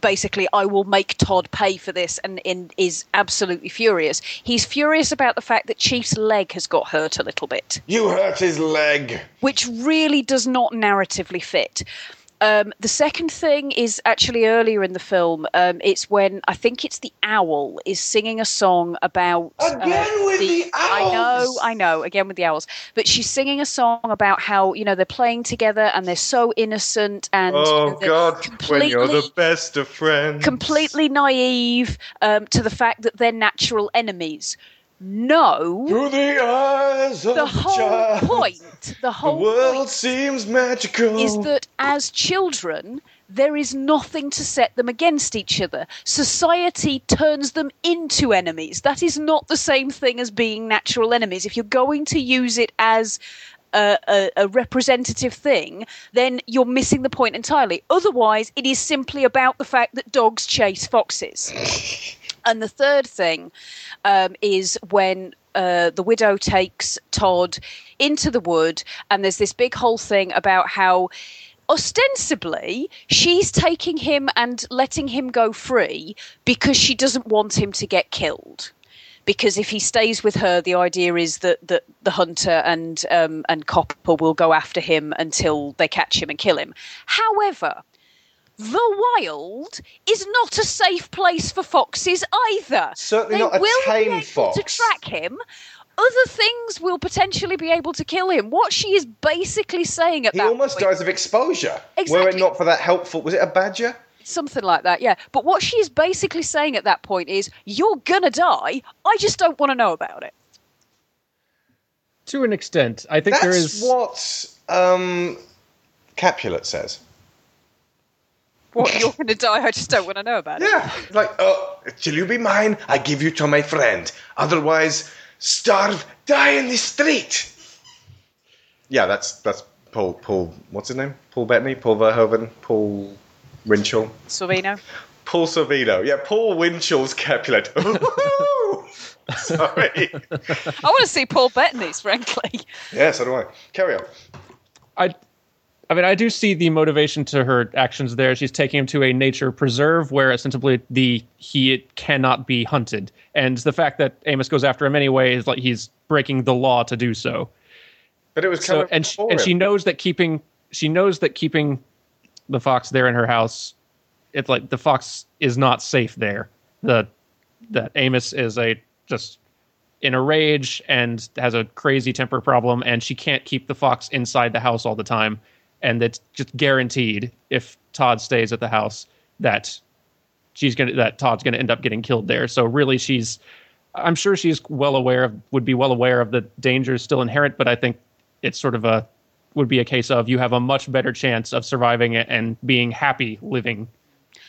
basically I will make Todd pay for this and, and is absolutely furious. He's furious about the fact that Chief's leg has got hurt a little bit You hurt his leg. which really does not narratively fit. Um, the second thing is actually earlier in the film. Um, it's when I think it's the owl is singing a song about again with the I know, owls! I know. Again with the owls, but she's singing a song about how you know they're playing together and they're so innocent and oh God, when you're completely- the best of friends. completely naive um, to the fact that they're natural enemies. No. Through the eyes of the the whole child, point, the whole the world point seems magical. is that as children, there is nothing to set them against each other. Society turns them into enemies. That is not the same thing as being natural enemies. If you're going to use it as a, a, a representative thing, then you're missing the point entirely. Otherwise, it is simply about the fact that dogs chase foxes. *laughs* And the third thing um, is when uh, the widow takes Todd into the wood, and there's this big whole thing about how ostensibly she's taking him and letting him go free because she doesn't want him to get killed. Because if he stays with her, the idea is that, that the hunter and um, and Copper will go after him until they catch him and kill him. However, the wild is not a safe place for foxes either. Certainly they not a will tame be able fox. to track him. Other things will potentially be able to kill him. What she is basically saying at that point. he that almost point, dies of exposure. Were it not for that helpful, was it a badger? something like that, yeah. But what she is basically saying at that point is, "You're gonna die. I just don't want to know about it." To an extent, I think That's there is. what um, Capulet says. What you're gonna die? I just don't want to know about it. Yeah, it's like, oh, till you be mine, I give you to my friend. Otherwise, starve, die in the street. Yeah, that's that's Paul. Paul, what's his name? Paul Bettany, Paul Verhoeven, Paul Winchell, Sorvino. Paul Sorvino. Yeah, Paul Winchell's Capulet. *laughs* Sorry. I want to see Paul Bettany's, frankly. yeah, so do I. Carry on. I, I mean, I do see the motivation to her actions there. She's taking him to a nature preserve where ostensibly the he cannot be hunted, and the fact that Amos goes after him anyway is like he's breaking the law to do so. But it was so, and she, and she knows that keeping she knows that keeping the fox there in her house, it's like the fox is not safe there. The that Amos is a just in a rage and has a crazy temper problem, and she can't keep the fox inside the house all the time. And that's just guaranteed if Todd stays at the house that she's gonna that Todd's gonna end up getting killed there. So really, she's I'm sure she's well aware of would be well aware of the dangers still inherent, but I think it's sort of a would be a case of you have a much better chance of surviving it and being happy living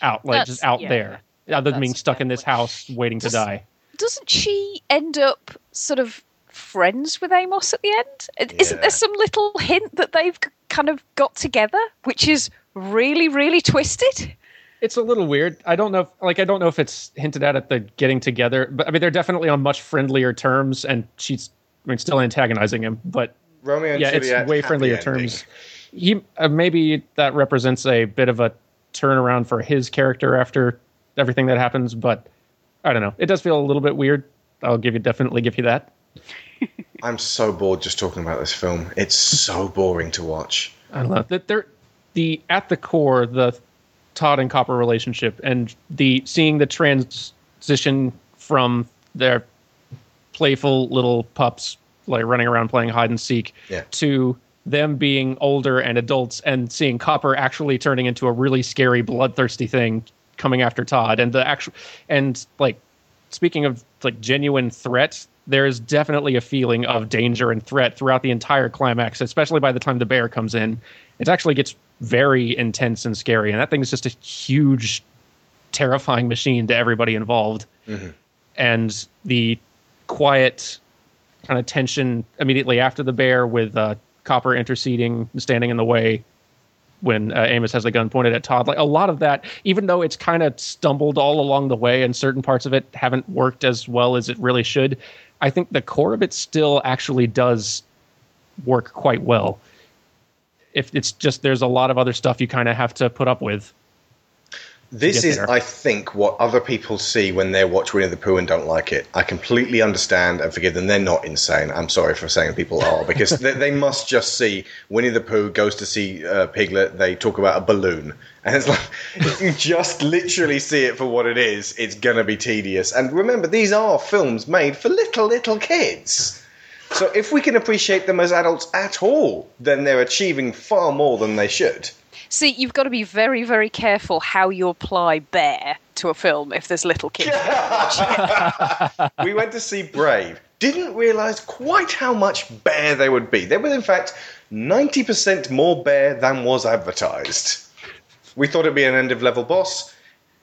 out like That's- just out yeah. there other than being That's stuck in this house waiting to die. Doesn't she end up sort of friends with Amos at the end? Isn't there some little hint that they've k- kind of got together, which is really, really twisted? It's a little weird. I don't know if like I don't know if it's hinted at at the getting together, but I mean they're definitely on much friendlier terms and she's I mean still antagonizing him, but Romeo and yeah, Juliet, it's way friendlier ending. terms. He uh, maybe that represents a bit of a turnaround for his character after everything that happens, but I don't know. It does feel a little bit weird. I'll give you definitely give you that. I'm so bored just talking about this film. It's so boring to watch. I love that they're the at the core the Todd and Copper relationship and the seeing the transition from their playful little pups like running around playing hide and seek Yeah. to them being older and adults and seeing Copper actually turning into a really scary bloodthirsty thing coming after Todd and the actual and like speaking of like genuine threat there is definitely a feeling of danger and threat throughout the entire climax, especially by the time the bear comes in. It actually gets very intense and scary, and that thing is just a huge, terrifying machine to everybody involved. And the quiet kind of tension immediately after the bear with uh, Copper interceding, standing in the way when uh, Amos has the gun pointed at Todd. Like a lot of that, even though it's kind of stumbled all along the way and certain parts of it haven't worked as well as it really should, I think the core of it still actually does work quite well. If it's just there's a lot of other stuff you kind of have to put up with. This is, there. I think, what other people see when they watch Winnie the Pooh and don't like it. I completely understand and forgive them. They're not insane. I'm sorry for saying people are, *laughs* because they, they must just see Winnie the Pooh goes to see uh, Piglet. They talk about a balloon. *laughs* And it's like, if you just literally see it for what it is, it's going to be tedious. And remember, these are films made for little, little kids. So if we can appreciate them as adults at all, then they're achieving far more than they should. See, you've got to be very, very careful how you apply bear to a film if there's little kids. *laughs* we went to see Brave. Didn't realise quite how much bear there would be. There was, in fact, 90% more bear than was advertised. We thought it'd be an end of level boss.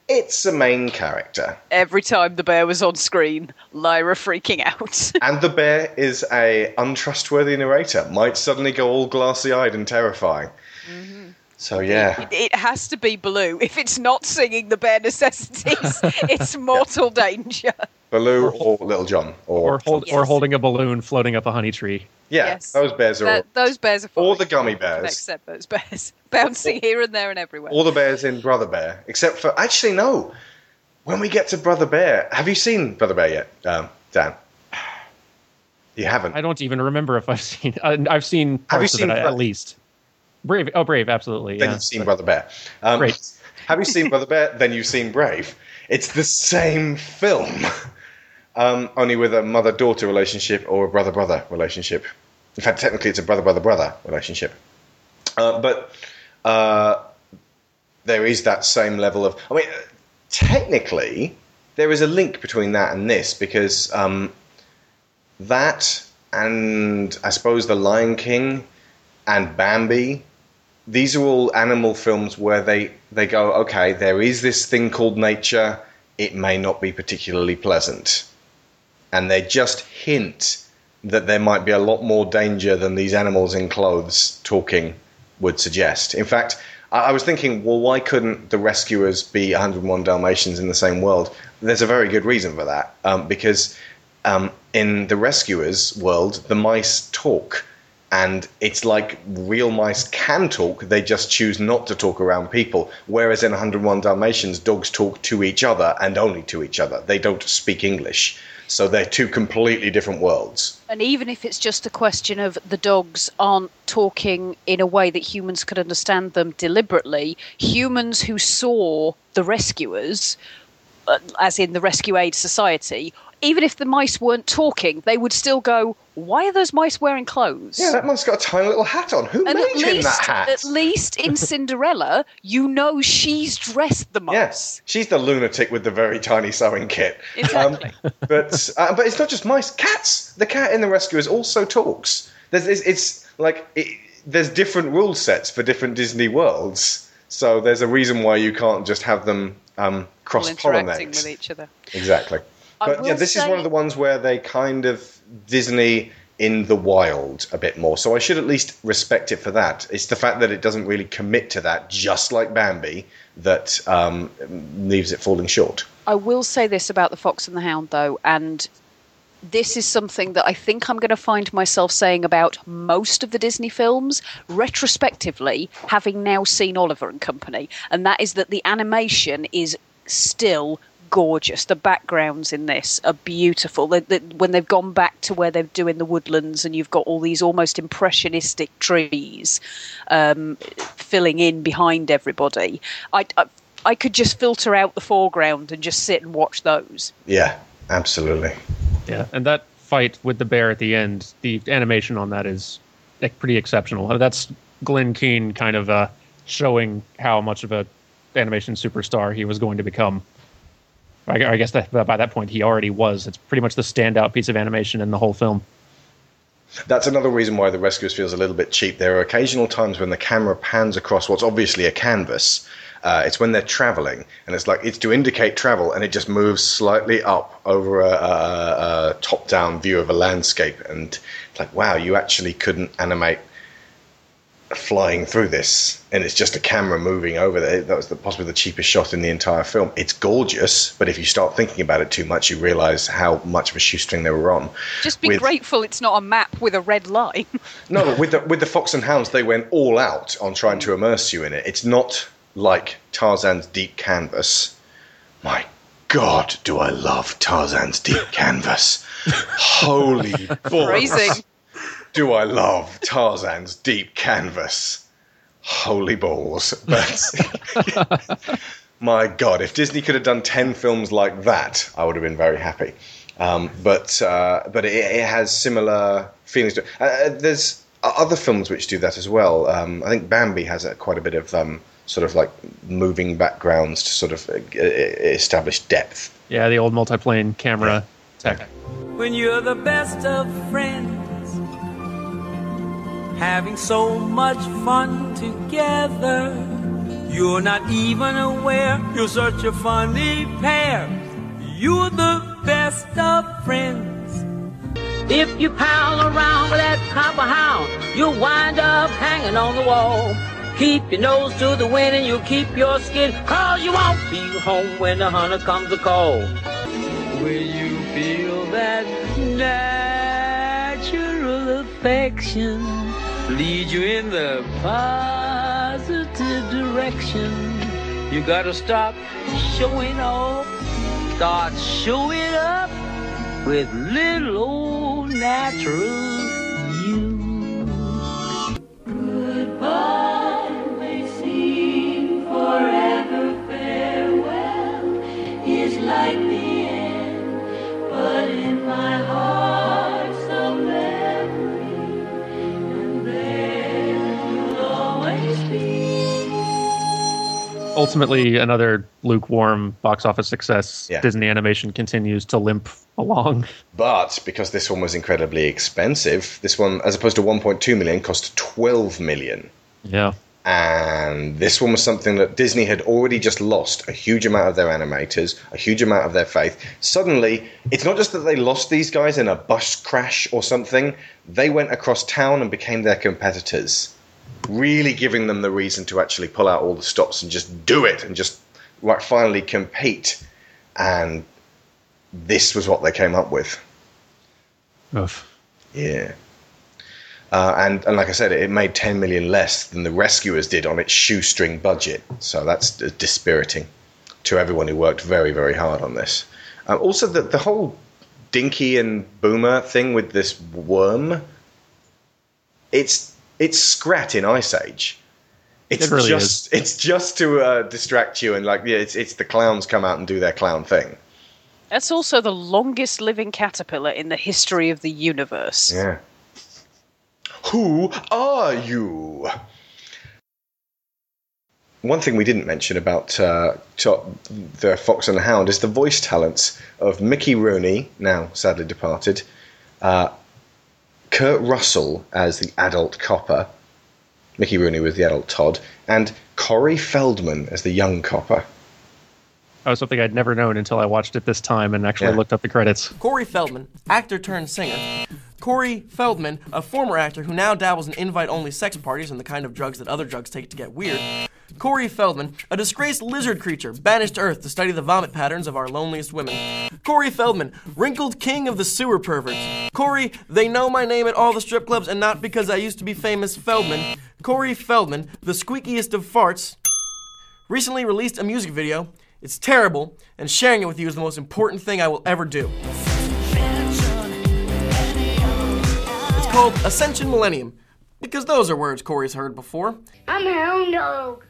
It's a main character. Every time the bear was on screen, Lyra freaking out. *laughs* And the bear is a untrustworthy narrator. Might suddenly go all glassy eyed and terrifying. Mm-hmm. So, yeah. it has to be Baloo. If it's not singing the bare necessities, *laughs* it's mortal danger. Baloo or Little John. Or, Or, hold, or holding a balloon floating up a honey tree. yeah, Yes. those bears are all. Those bears are. All the gummy bears. Except those bears. *laughs* Bouncing here and there and everywhere. all the bears in Brother Bear, except for actually no. When we get to Brother Bear, have you seen Brother Bear yet, um, Dan? *sighs* You haven't. I don't even remember if I've seen. Uh, I've seen Have you seen of it Bra- at least. Brave. Oh, Brave. Absolutely. Then yeah. you've seen Brother Bear. Um, Great. Have you seen Brother Bear? Then you've seen Brave. It's the same film, um, only with a mother-daughter relationship or a brother-brother relationship. In fact, technically, it's a brother-brother-brother relationship. Uh, but uh, there is that same level of. I mean, technically, there is a link between that and this because um, that and I suppose The Lion King and Bambi, these are all animal films where they, they go, okay, there is this thing called nature, it may not be particularly pleasant. And they just hint that there might be a lot more danger than these animals in clothes talking would suggest. In fact, I, was thinking, well, why couldn't the rescuers be 101 Dalmatians in the same world? There's a very good reason for that, um, because um, in the rescuers world, the mice talk. And it's like real mice can talk, they just choose not to talk around people. Whereas in 101 Dalmatians, dogs talk to each other and only to each other. They don't speak English. So they're two completely different worlds. And even if it's just a question of the dogs aren't talking in a way that humans could understand them deliberately, humans who saw the rescuers, uh, as in the Rescue Aid Society, even if the mice weren't talking, they would still go, Why are those mice wearing clothes? Yeah, that mice got a tiny little hat on. Who and made at him least, that hat? at least in *laughs* Cinderella, you know she's dressed the mice. Yes, she's the lunatic with the very tiny sewing kit. Exactly. Um, *laughs* but uh, but it's not just mice. Cats. The cat in the Rescuers also talks. There's it's, it's like it, there's different rule sets for different Disney worlds. So there's a reason why you can't just have them um, cross interacting pollinate. with each other. Exactly. But yeah, this is one of the ones where they kind of Disney in the wild a bit more. So I should at least respect it for that. It's the fact that it doesn't really commit to that, just like Bambi, that um, leaves it falling short. I will say this about The Fox and the Hound, though, and this is something that I think I'm going to find myself saying about most of the Disney films retrospectively, having now seen Oliver and Company, and that is that the animation is still gorgeous. The backgrounds in this are beautiful. They, they, when they've gone back to where they're doing the woodlands, and you've got all these almost impressionistic trees um, filling in behind everybody, I, I I could just filter out the foreground and just sit and watch those. Yeah, absolutely. Yeah, and that fight with the bear at the end, the animation on that is pretty exceptional. Uh, That's Glen Keane kind of uh, showing how much of a animation superstar he was going to become. I, guess that by that point he already was. It's pretty much the standout piece of animation in the whole film. That's another reason why The Rescuers feels a little bit cheap. There are occasional times when the camera pans across what's obviously a canvas. Uh, it's when they're traveling, and it's like it's to indicate travel, and it just moves slightly up over a, a, a top-down view of a landscape, and it's like, wow, you actually couldn't animate flying through this, and it's just a camera moving over there. That was the, possibly the cheapest shot in the entire film. It's gorgeous, but if you start thinking about it too much, you realize how much of a shoestring they were on. Just be With- grateful it's not a map with a red line. No, but with *laughs* the with the Fox and Hounds, they went all out on trying to immerse you in it. It's not like Tarzan's Deep Canvas. My God, do I love Tarzan's Deep *laughs* Canvas? Holy balls! Phrasing. Do I love Tarzan's Deep Canvas? Holy balls! But *laughs* my God, if Disney could have done ten films like that, I would have been very happy. Um, but uh, but it, it has similar feelings. To, uh, there's other films which do that as well. Um, I think Bambi has a, quite a bit of um, sort of like moving backgrounds to sort of uh, establish depth. Yeah, the old multiplane camera tech. when you're the best of friends, having so much fun together. You're not even aware you're such a funny pair. You're the best of friends. If you pal around with that copper hound, you'll wind up hanging on the wall. Keep your nose to the wind and you'll keep your skin, cause you won't be home when the hunter comes to call. When you feel that natural affection lead you in the positive direction, you gotta stop showing off, start showing up with little old natural you. Goodbye Ultimately, another lukewarm box office success. Disney animation continues to limp along. But because this one was incredibly expensive, this one, as opposed to 1.2 million, cost 12 million. Yeah. And this one was something that Disney had already just lost a huge amount of their animators, a huge amount of their faith. Suddenly, it's not just that they lost these guys in a bus crash or something, they went across town and became their competitors. Really giving them the reason to actually pull out all the stops and just do it and just like, finally compete. And this was what they came up with. Oof. Yeah. Uh, and, and like I said, it made 10 million less than the Rescuers did on its shoestring budget. So that's dispiriting to everyone who worked very, very hard on this. Um, also, the, the whole Dinky and Boomer thing with this worm, it's it's Scrat in Ice Age. It's It really just it's just to uh, distract you and like yeah, it's it's the clowns come out and do their clown thing. That's also the longest living caterpillar in the history of the universe. Yeah. Who are you? One thing we didn't mention about uh, the Fox and the Hound is the voice talents of Mickey Rooney, now sadly departed, uh, Kurt Russell as the adult copper, Mickey Rooney was the adult Todd, and Corey Feldman as the young copper. That was something I'd never known until I watched it this time and actually Yeah. looked up the credits. Corey Feldman, actor turned singer. Corey Feldman, a former actor who now dabbles in invite only sex parties and the kind of drugs that other drugs take to get weird. Corey Feldman, a disgraced lizard creature banished to Earth to study the vomit patterns of our loneliest women. Corey Feldman, wrinkled king of the sewer perverts. Corey, they know my name at all the strip clubs and not because I used to be famous Feldman. Corey Feldman, the squeakiest of farts, recently released a music video. It's terrible, and sharing it with you is the most important thing I will ever do. It's called Ascension Millennium, because those are words Corey's heard before. I'm a hound dog.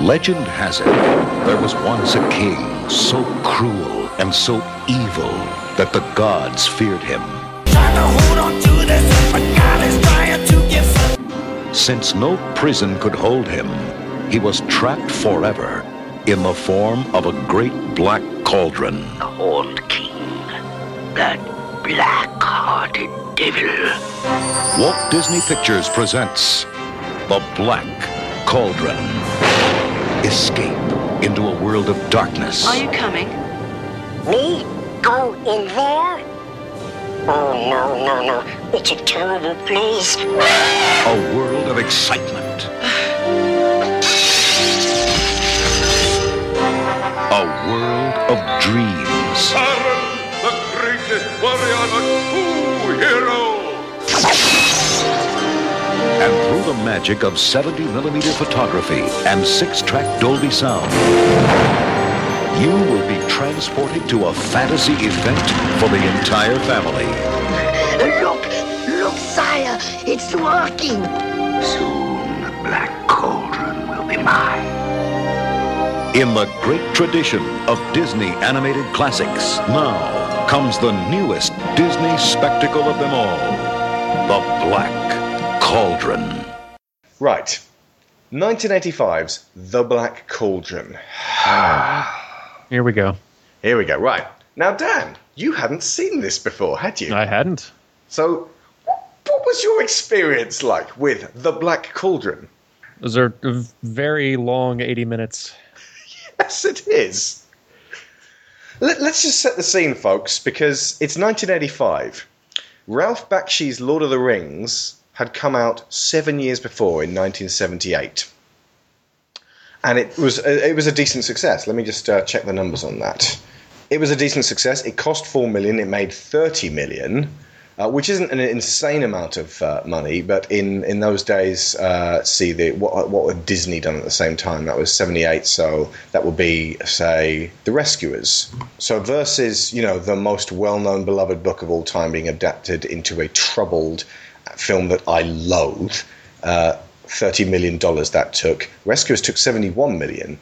Legend has it, there was once a king so cruel and so evil that the gods feared him. Since no prison could hold him, he was trapped forever in the form of a great black cauldron. The Horned King. That black-hearted devil. Walt Disney Pictures presents The Black Cauldron. Escape into a world of darkness. Are you coming? Me? Go in there? Oh, no, no, no. It's a terrible place. A world of excitement. *sighs* *sighs* *sighs* A world of dreams. the greatest warrior, a true hero. And through the magic of 70 millimeter photography and six track Dolby sound, you will be transported to a fantasy event for the entire family. Look, look, sire. It's working. Soon, the Black Cauldron will be mine. In the great tradition of Disney animated classics, now comes the newest Disney spectacle of them all The Black Cauldron. Right. 1985's The Black Cauldron. *sighs* Here we go. Here we go. Right. Now, Dan, you hadn't seen this before, had you? I hadn't. So, what was your experience like with The Black Cauldron? Those are a very long 80 minutes. Yes, it is. Let, us just set the scene, folks, because it's 1985. Ralph Bakshi's Lord of the Rings had come out seven years before in 1978. And it was it was a decent success. Let me just uh, check the numbers on that. It was a decent success. It cost four million. It made thirty million, uh, which isn't an insane amount of uh, money. But in, in those days, uh, see the what what had Disney done at the same time? That was seventy eight. So that would be say The Rescuers. So versus you know the most well known beloved book of all time being adapted into a troubled film that I loathe. Uh, Thirty million dollars that took. Rescuers took seventy-one million.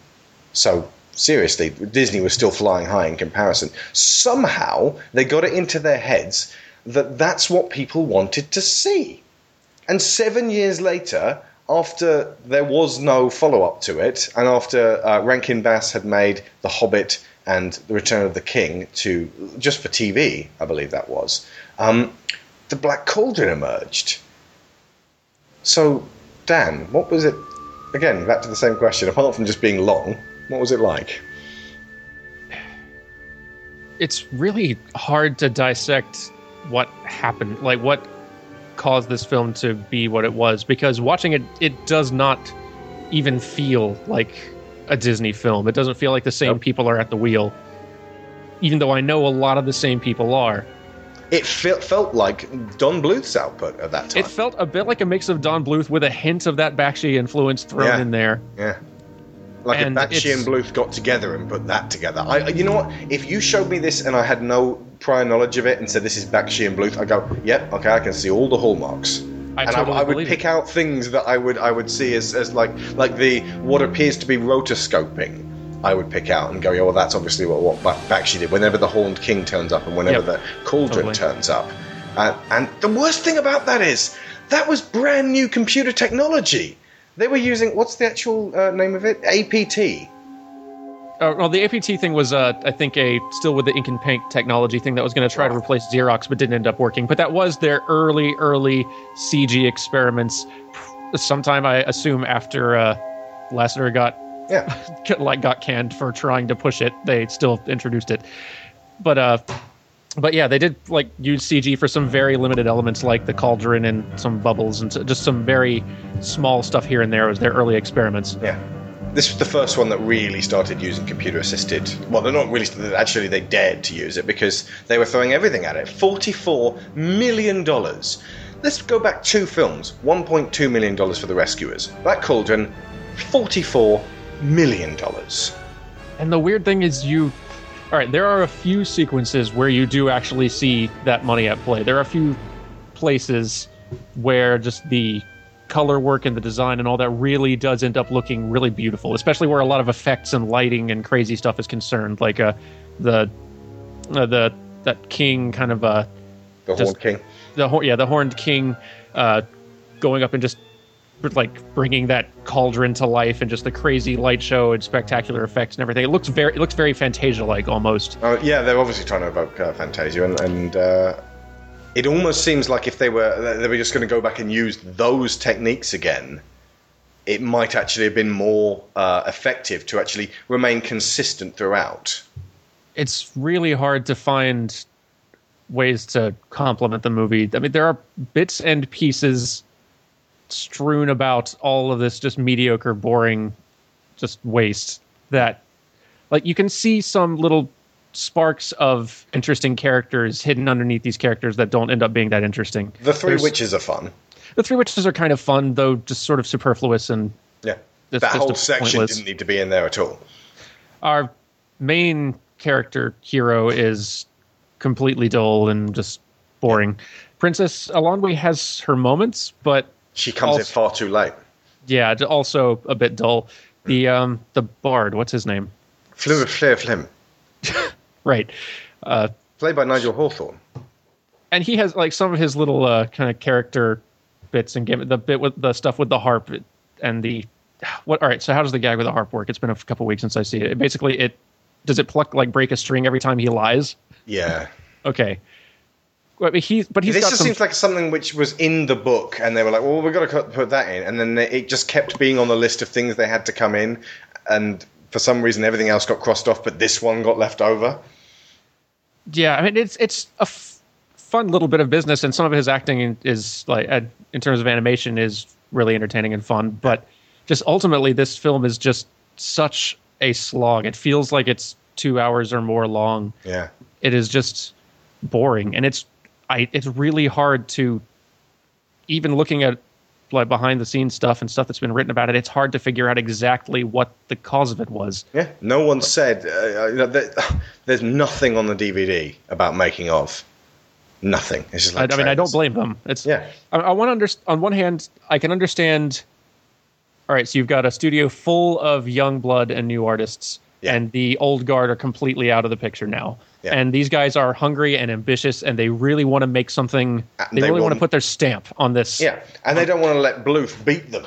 So seriously, Disney was still flying high in comparison. Somehow they got it into their heads that that's what people wanted to see. And seven years later, after there was no follow-up to it, and after uh, Rankin Bass had made The Hobbit and The Return of the King to just for TV, I believe that was, um, the Black Cauldron emerged. So Dan, what was it? Again, back to the same question. Apart from just being long, what was it like? It's really hard to dissect what happened, like what caused this film to be what it was, because watching it, it does not even feel like a Disney film. It doesn't feel like the same people are at the wheel, even though I know a lot of the same people are. It felt, felt like Don Bluth's output at that time. It felt a bit like a mix of Don Bluth with a hint of that Bakshi influence thrown Yeah. in there. Yeah. Like And if Bakshi and Bluth got together and put that together. I, you know what? If you showed me this and I had no prior knowledge of it and said this is Bakshi and Bluth, I go, yep, okay, I can see all the hallmarks. I and totally I, I would pick out things that I would I would see as, as like like the what appears to be rotoscoping. I would pick out and go, yeah, well, that's obviously what, what Bakshi did. Whenever the Horned King turns up and whenever Yep. the Cauldron Totally. turns up, uh, and the worst thing about that is that was brand new computer technology. They were using what's the actual uh, name of it? APT. Uh, well, the APT thing was, uh, I think, a still with the ink and paint technology thing that was going to try to replace Xerox, but didn't end up working. But that was their early, early CG experiments. Sometime, I assume, after uh, Lasseter got yeah *laughs* like got canned for trying to push it, they still introduced it. But uh, but yeah, they did like use CG for some very limited elements, like the cauldron and some bubbles, and so- just some very small stuff here and there. It Was their early experiments. Yeah. This was the first one that really started using computer assisted. Well, they're not really. Actually, they dared to use it because they were throwing everything at it. Forty-four million dollars. Let's go back two films. One point two million dollars for the Rescuers. That Cauldron, forty-four million dollars. And the weird thing is, you. All right, there are a few sequences where you do actually see that money at play. There are a few places where just the color work and the design and all that really does end up looking really beautiful, especially where a lot of effects and lighting and crazy stuff is concerned, like uh, the uh, the that king kind of uh, The just- Horned King. the yeah the horned king uh, going up and just like bringing that cauldron to life and just the crazy light show and spectacular effects and everything. It looks very it looks very Fantasia like almost. Oh yeah, they're obviously trying to evoke uh, Fantasia, and, and uh, it almost seems like if they were they were just going to go back and use those techniques again, it might actually have been more uh, effective to actually remain consistent throughout. It's really hard to find ways to complement the movie. I mean, there are bits and pieces strewn about all of this just mediocre, boring, just waste that like you can see some little sparks of interesting characters hidden underneath these characters that don't end up being that interesting. The three There's- witches are fun. The three witches are kind of fun, though just sort of superfluous and Yeah, that whole section pointless- didn't need to be in there at all. our main character hero is completely dull and just boring. Princess Eilonwy has her moments, but she comes in far too late. Yeah, also a bit dull. The um the bard, what's his name? Flew Flair Flim, *laughs* Right. Uh, played by Nigel Hawthorne. and he has like some of his little uh, kind of character bits and game the bit with the stuff with the harp and the what all right so how does the gag with the harp work it's been a couple weeks since i see it basically it does it pluck like break a string every time he lies Yeah. *laughs* okay but he but he's this just some seems like something which was in the book, and they were like, "Well, we've got to put that in," and then they, it just kept being on the list of things they had to come in, and for some reason, everything else got crossed off, but this one got left over. yeah i mean it's it's a f- fun little bit of business and some of his acting is like in terms of animation is really entertaining and fun but just ultimately this film is just such a slog it feels like it's two hours or more long Yeah. it is just boring and it's i it's really hard to even looking at like behind the scenes stuff and stuff that's been written about it it's hard to figure out exactly what the cause of it was Yeah. No one said uh, you know, *sighs* there's nothing on the DVD about making of. Nothing. It's just I, like I mean i don't blame them it's Yeah. i, I want to understand on one hand i can understand all right so you've got a studio full of young blood and new artists and the old guard are completely out of the picture now Yeah. and these guys are hungry and ambitious and they really want to make something they, they really want to put their stamp on this Yeah, and they don't want to let Bluth beat them.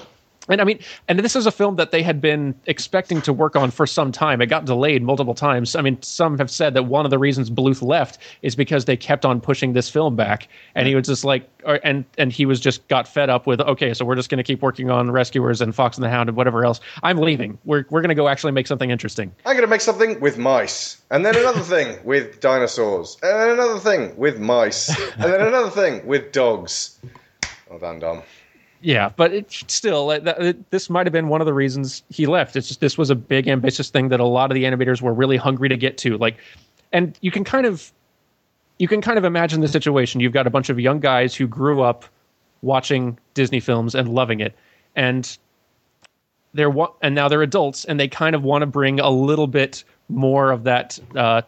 And I mean, and this is a film that they had been expecting to work on for some time. It got delayed multiple times. I mean, some have said that one of the reasons Bluth left is because they kept on pushing this film back, and he was just like, or, and and he was just got fed up with, okay, so we're just going to keep working on Rescuers and Fox and the Hound and whatever else. I'm leaving. We're we're going to go actually make something interesting. I'm going to make something with mice, and then another thing with dinosaurs, and then another thing with mice, and then another thing with dogs. Well done, Don. Yeah, but it, still, that- it, this might have been one of the reasons he left. It's just this was a big, ambitious thing that a lot of the animators were really hungry to get to. Like, and you can kind of, you can kind of imagine the situation. You've got a bunch of young guys who grew up watching Disney films and loving it, and they're and now they're adults, and they kind of want to bring a little bit more of that uh,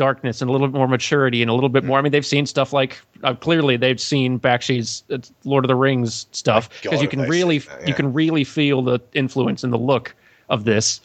darkness and a little bit more maturity and a little bit more. I mean, they've seen stuff like uh, clearly they've seen Bakshi's uh, Lord of the Rings stuff because you can really that, yeah. you can really feel the influence and the look of this.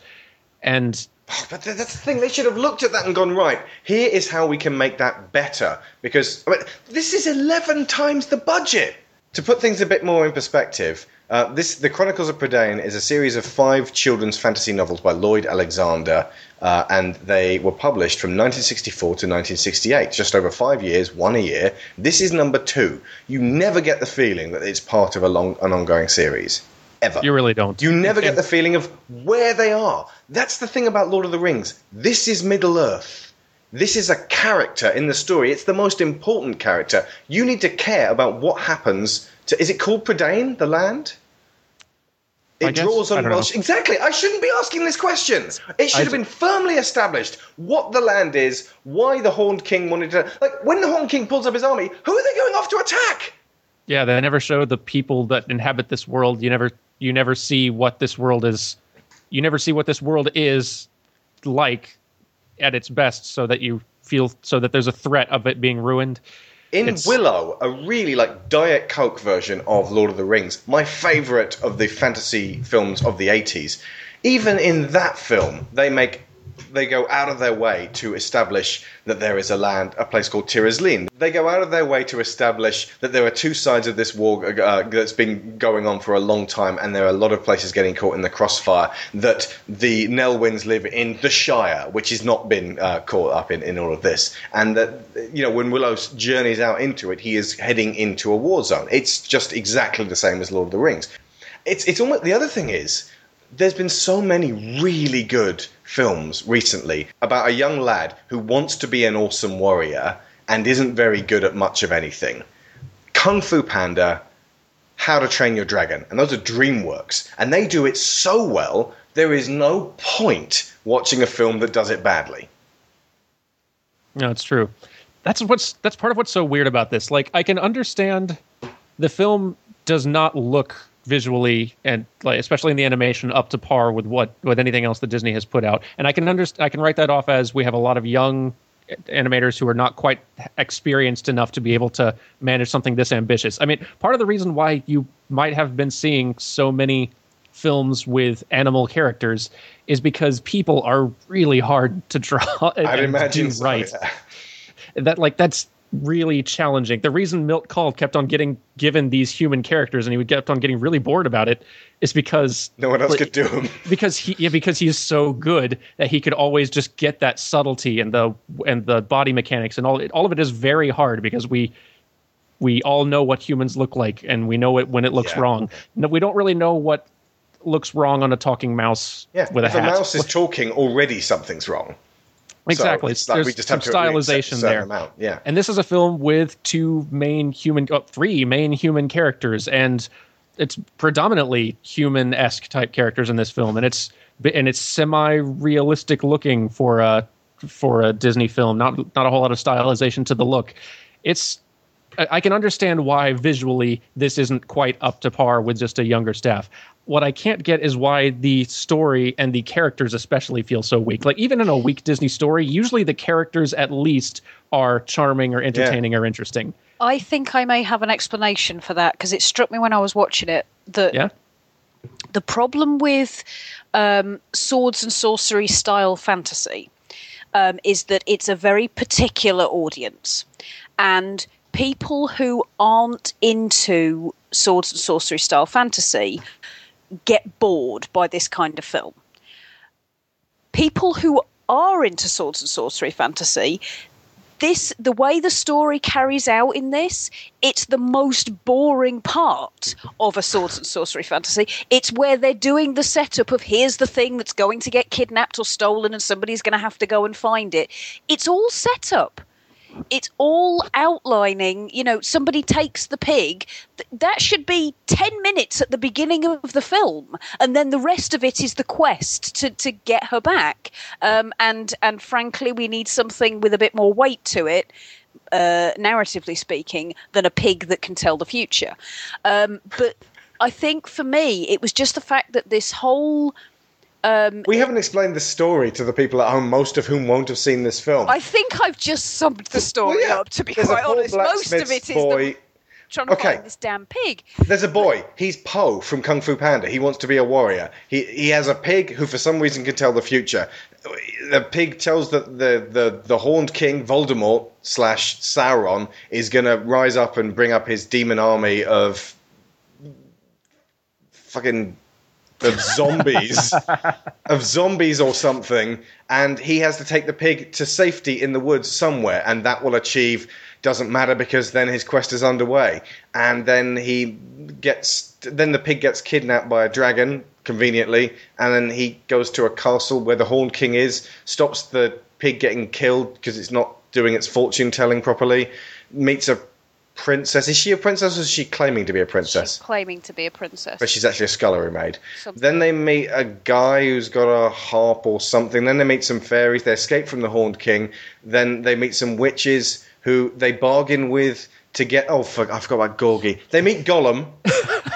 And But that's the thing. They should have looked at that and gone, right, here is how we can make that better. Because I mean, this is 11 times the budget. To put things a bit more in perspective, uh, this The Chronicles of Prydain is a series of five children's fantasy novels by Lloyd Alexander, uh, and they were published from 1964 to 1968, just over five years, one a year. This is number two. You never get the feeling that it's part of a long, an ongoing series. Ever. you really don't. You never get the feeling of where they are. That's the thing about Lord of the Rings. This is Middle Earth. This is a character in the story. It's the most important character. You need to care about what happens to. Is it called Prydain, the land? I It guess. draws I on don't know. Welsh. Exactly. I shouldn't be asking this question. It should I have been firmly established what the land is, why the Horned King wanted to. Like, when the Horned King pulls up his army, who are they going off to attack? yeah, they never show the people that inhabit this world. You never you never see what this world is. You never see what this world is like at its best, so that you feel so that there's a threat of it being ruined. In It's- Willow, a really like Diet Coke version of Lord of the Rings, my favourite of the fantasy films of the 80s, even in that film, they make they go out of their way to establish that there is a land, a place called Tir Asleen. They go out of their way to establish that there are two sides of this war uh, that's been going on for a long time, and there are a lot of places getting caught in the crossfire. That the Nelwyns live in the Shire, which has not been uh, caught up in, in all of this, and that you know when Willow journeys out into it, he is heading into a war zone. It's just exactly the same as Lord of the Rings. It's it's almost the other thing is there's been so many really good films recently about a young lad who wants to be an awesome warrior and isn't very good at much of anything. Kung Fu Panda, How to Train Your Dragon, and those are DreamWorks, and they do it so well. There is no point watching a film that does it badly. No, it's true. That's what's that's part of what's so weird about this. Like I can understand the film does not look visually and like especially in the animation up to par with what with anything else that Disney has put out. And I can understand I can write that off as we have a lot of young animators who are not quite experienced enough to be able to manage something this ambitious. I mean, part of the reason why you might have been seeing so many films with animal characters is because people are really hard to draw I'd imagine so, right. yeah. That like that's really challenging. The reason Milt Kahl kept on getting given these human characters and he would kept on getting really bored about it is because No one else like, could do them. *laughs* because he yeah, because he's so good that he could always just get that subtlety and the and the body mechanics and all all of it is very hard because we we all know what humans look like and we know it when it looks Yeah. wrong. No, we don't really know what looks wrong on a talking mouse Yeah, with a if hat. a mouse is talking, already something's wrong. Exactly. So There's we just some have to accept a stylization there. amount. Yeah. And this is a film with two main human, oh, three main human characters, and it's predominantly human-esque type characters in this film, and it's and it's semi-realistic looking for a for a Disney film. Not not a whole lot of stylization to the look. It's I I can understand why visually this isn't quite up to par with just a younger staff. What I can't get is why the story and the characters especially feel so weak. Like even in a weak Disney story, usually the characters at least are charming or entertaining or interesting. I think I may have an explanation for that because it struck me when I was watching it that Yeah. the problem with um, swords and sorcery style fantasy um, is that it's a very particular audience, and people who aren't into swords and sorcery style fantasy get bored by this kind of film. People who are into swords and sorcery fantasy this the way the story carries out in this it's the most boring part of a swords and sorcery fantasy it's where they're doing the setup of here's the thing that's going to get kidnapped or stolen and somebody's going to have to go and find it it's all set up it's all outlining you know somebody takes the pig. That should be 10 minutes at the beginning of the film and then the rest of it is the quest to, to get her back. Um, and and frankly we need something with a bit more weight to it uh, narratively speaking than a pig that can tell the future. Um, but i think for me it was just the fact that this whole um, We haven't explained the story to the people at home, most of whom won't have seen this film. I think I've just summed the story Well, yeah. up. To be There's quite honest, most of it is boy- the, trying to Okay. find this damn pig. There's a boy. He's Po from Kung Fu Panda. He wants to be a warrior. He he has a pig who, for some reason, can tell the future. The pig tells that the the the Horned King Voldemort slash Sauron is gonna rise up and bring up his demon army of fucking of zombies *laughs* of zombies or something and he has to take the pig to safety in the woods somewhere and that will achieve doesn't matter because then his quest is underway. And then he gets then the pig gets kidnapped by a dragon conveniently and then he goes to a castle where the horned king is stops the pig getting killed because it's not doing its fortune telling properly meets a princess is she a princess or is she claiming to be a princess She's Claiming to be a princess. but she's actually a scullery maid. Something. Then they meet a guy who's got a harp or something. Then they meet some fairies. They escape from the Horned King. Then they meet some witches who they bargain with to get. Oh, fuck, I forgot about Gurgi. They meet Gollum. *laughs*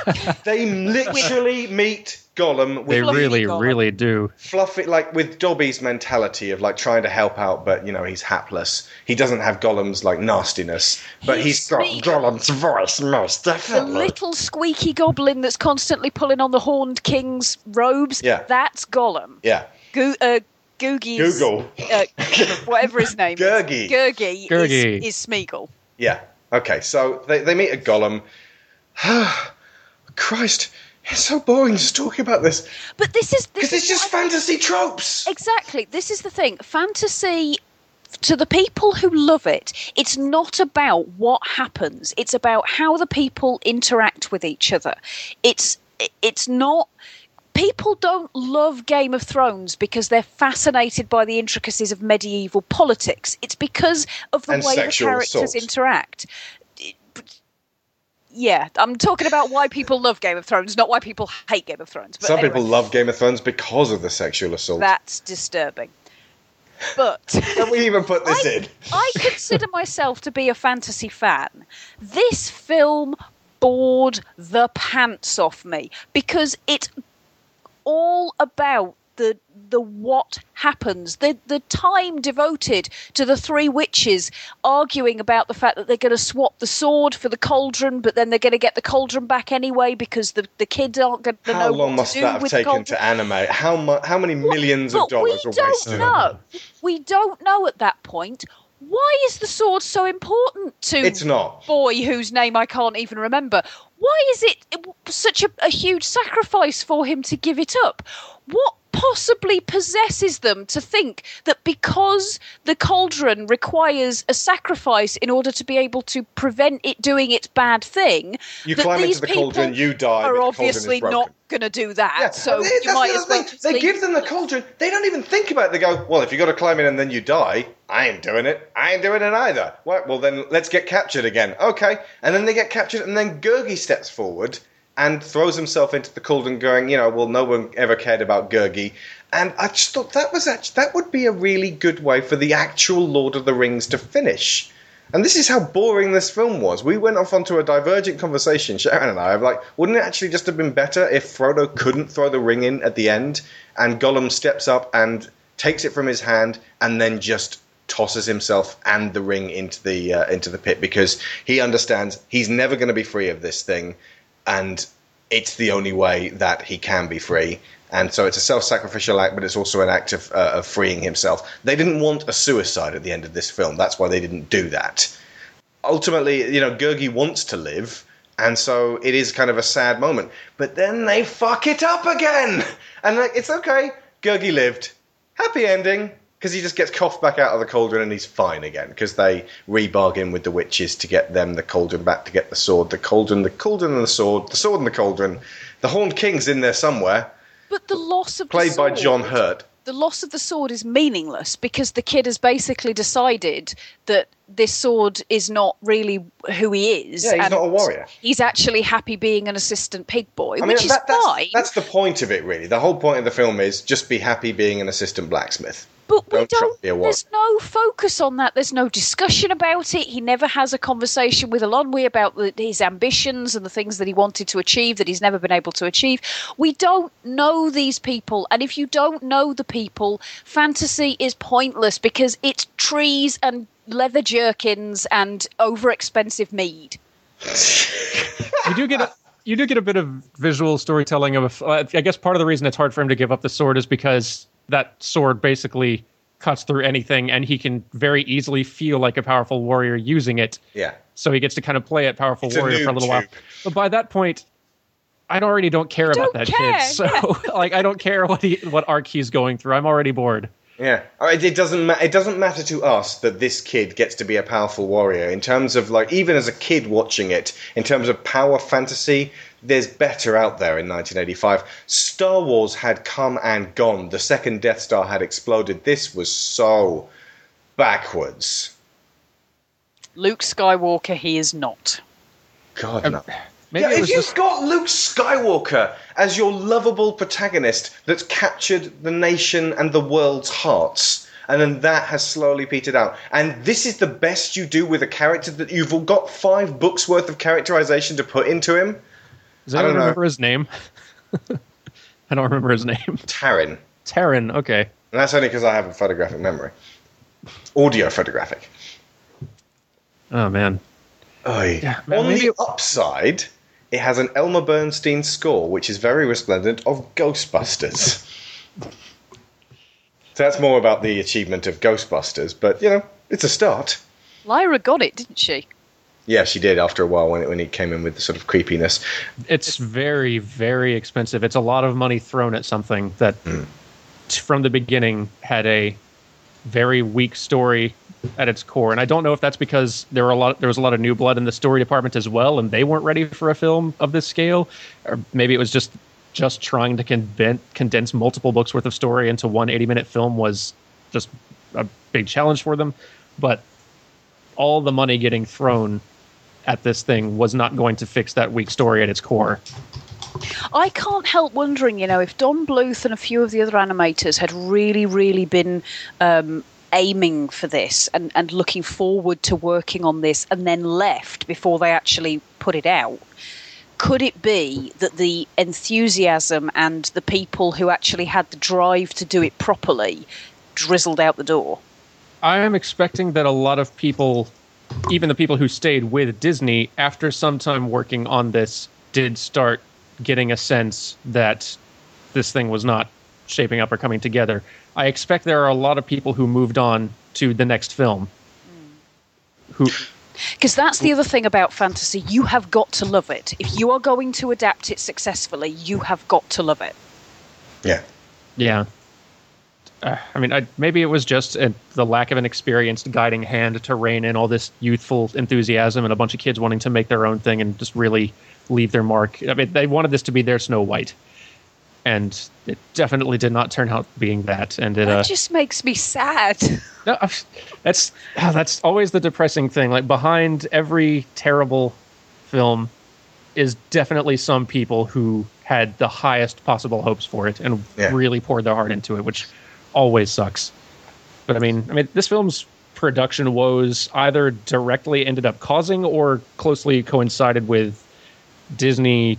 *laughs* they literally meet Gollum. They With really, really do. fluffy, like with Dobby's mentality of like trying to help out, but you know he's hapless. He doesn't have Gollum's like nastiness, but He's he's got sweet. Gollum's voice most definitely. the definitely. little squeaky goblin that's constantly pulling on the horned king's robes. Yeah. That's Gollum. Yeah. Go- uh, Googie Google. uh, whatever his name Gurgi. is. Gurgi, Gurgi. Is, is Smeagol. Yeah. Okay. So they, they meet a golem. *sighs* Christ, it's so boring just talking about this. But this is because it's just fantasy tropes. Exactly. This is the thing. Fantasy to the people who love it, it's not about what happens. It's about how the people interact with each other. It's it's not people don't love Game of Thrones because they're fascinated by the intricacies of medieval politics. It's because of the And way the characters assault. interact. Yeah, I'm talking about why people love Game of Thrones, not why people hate Game of Thrones. But Some anyway. people love Game of Thrones because of the sexual assault. That's disturbing. But *laughs* Can we even put this in? I consider myself to be a fantasy fan. This film bored the pants off me because it's all about the the what happens the the time devoted to the three witches arguing about the fact that they're going to swap the sword for the cauldron but then they're going to get the cauldron back anyway because the the kids aren't going to How know long what must that have taken to animate? How mu- How many millions of But dollars we don't wasted? know. We don't know at that point. Why is the sword so important to It's not. boy whose name I can't even remember? Why is it such a, a huge sacrifice for him to give it up? What possibly possesses them to think that because the cauldron requires a sacrifice in order to be able to prevent it doing its bad thing, You that climb these into the people cauldron, you die. are obviously not going to do that. so they- you might the as well They give them the cauldron. They don't even think about it. They go, "Well, if you've got to climb in and then you die, I ain't doing it. I ain't doing it either." Right, well then let's get captured again. Okay, and then they get captured, and then Gurgi steps forward and throws himself into the cauldron, going, "You know, well, no one ever cared about Gurgi." And I just thought that was actually, that would be a really good way for the actual Lord of the Rings to finish. And this is how boring this film was. We went off onto a divergent conversation, Sharon and I, of like, wouldn't it actually just have been better if Frodo couldn't throw the ring in at the end and Gollum steps up and takes it from his hand and then just tosses himself and the ring into the uh, into the pit because he understands he's never going to be free of this thing and it's the only way that he can be free. And so it's a self-sacrificial act, but it's also an act of, uh, of freeing himself. They didn't want a suicide at the end of this film. That's why they didn't do that. Ultimately, you know, Gurgi wants to live, and so it is kind of a sad moment. But then they fuck it up again, and like, it's okay. Gurgi lived, happy ending, because he just gets coughed back out of the cauldron and he's fine again. Because they rebargain with the witches to get them the cauldron back to get the sword, the cauldron, the cauldron and the sword, the sword and the cauldron. The Horned King's in there somewhere, But the loss of the played by John Hurt. the loss of the sword is meaningless because the kid has basically decided that this sword is not really who he is. Yeah, he's not a warrior. He's actually happy being an assistant pig boy, I mean, which is that's, fine. that's the point of it, really. The whole point of the film is just be happy being an assistant blacksmith. But we don't, try don't. be a. There's no focus on that. There's no discussion about it. He never has a conversation with Eilonwy about the, his ambitions and the things that he wanted to achieve that he's never been able to achieve. We don't know these people, and if you don't know the people, fantasy is pointless because it's trees and leather jerkins and over-expensive mead. you do get a you do get a bit of visual storytelling of. Uh, I guess part of the reason it's hard for him to give up the sword is because that sword basically cuts through anything, and he can very easily feel like a powerful warrior using it. Yeah. So he gets to kind of play at powerful It's a warrior for a noob little while. But by that point, I already don't care about don't that care, kid. So *laughs* like, I don't care what he what arc he's going through. I'm already bored. Yeah, it doesn't. Ma- it doesn't matter to us that this kid gets to be a powerful warrior. In terms of like, even as a kid watching it, in terms of power fantasy, there's better out there in 1985. Star Wars had come and gone. The second Death Star had exploded. This was so backwards. Luke Skywalker, he is not. God no. Um, Maybe yeah, if you've just- got Luke Skywalker as your lovable protagonist that's captured the nation and the world's hearts, and then that has slowly petered out, and this is the best you do with a character that you've all got five books worth of characterization to put into him. Does I don't know. remember his name? *laughs* I don't remember his name. Taran. Taryn. Okay. And that's only because I have a photographic memory. Audio photographic. Oh man. Oy. man, On maybe- the upside, it has an Elmer Bernstein score, which is very resplendent of Ghostbusters. So that's more about the achievement of Ghostbusters, but you know, it's a start. Lyra got it, didn't she? Yeah, she did after a while when it, when he came in with the sort of creepiness. It's very, very expensive. It's a lot of money thrown at something that, hmm. t- from the beginning, had a very weak story at its core. And I don't know if that's because there were a lot, there was a lot of new blood in the story department as well, and they weren't ready for a film of this scale, or maybe it was just just trying to condense multiple books worth of story into one 80 minute film was just a big challenge for them. But all the money getting thrown at this thing was not going to fix that weak story at its core. I can't help wondering, you know, if Don Bluth and a few of the other animators had really, really been um, aiming for this and, and looking forward to working on this and then left before they actually put it out. Could it be that the enthusiasm and the people who actually had the drive to do it properly drizzled out the door? I am expecting that a lot of people, even the people who stayed with Disney after some time working on this, did start getting a sense that this thing was not shaping up or coming together. I expect there are a lot of people who moved on to the next film. Who Because that's the other thing about fantasy. You have got to love it. If you are going to adapt it successfully, you have got to love it. Yeah. Yeah. Uh, I mean, I, maybe it was just uh the lack of an experienced guiding hand to rein in all this youthful enthusiasm and a bunch of kids wanting to make their own thing and just really leave their mark. I mean, they wanted this to be their Snow White, and it definitely did not turn out being that. And it, uh, That just makes me sad. *laughs* no, that's ah, that's always the depressing thing. Like behind every terrible film is definitely some people who had the highest possible hopes for it and Yeah. really poured their heart into it, which always sucks. But I mean, I mean, this film's production woes either directly ended up causing or closely coincided with Disney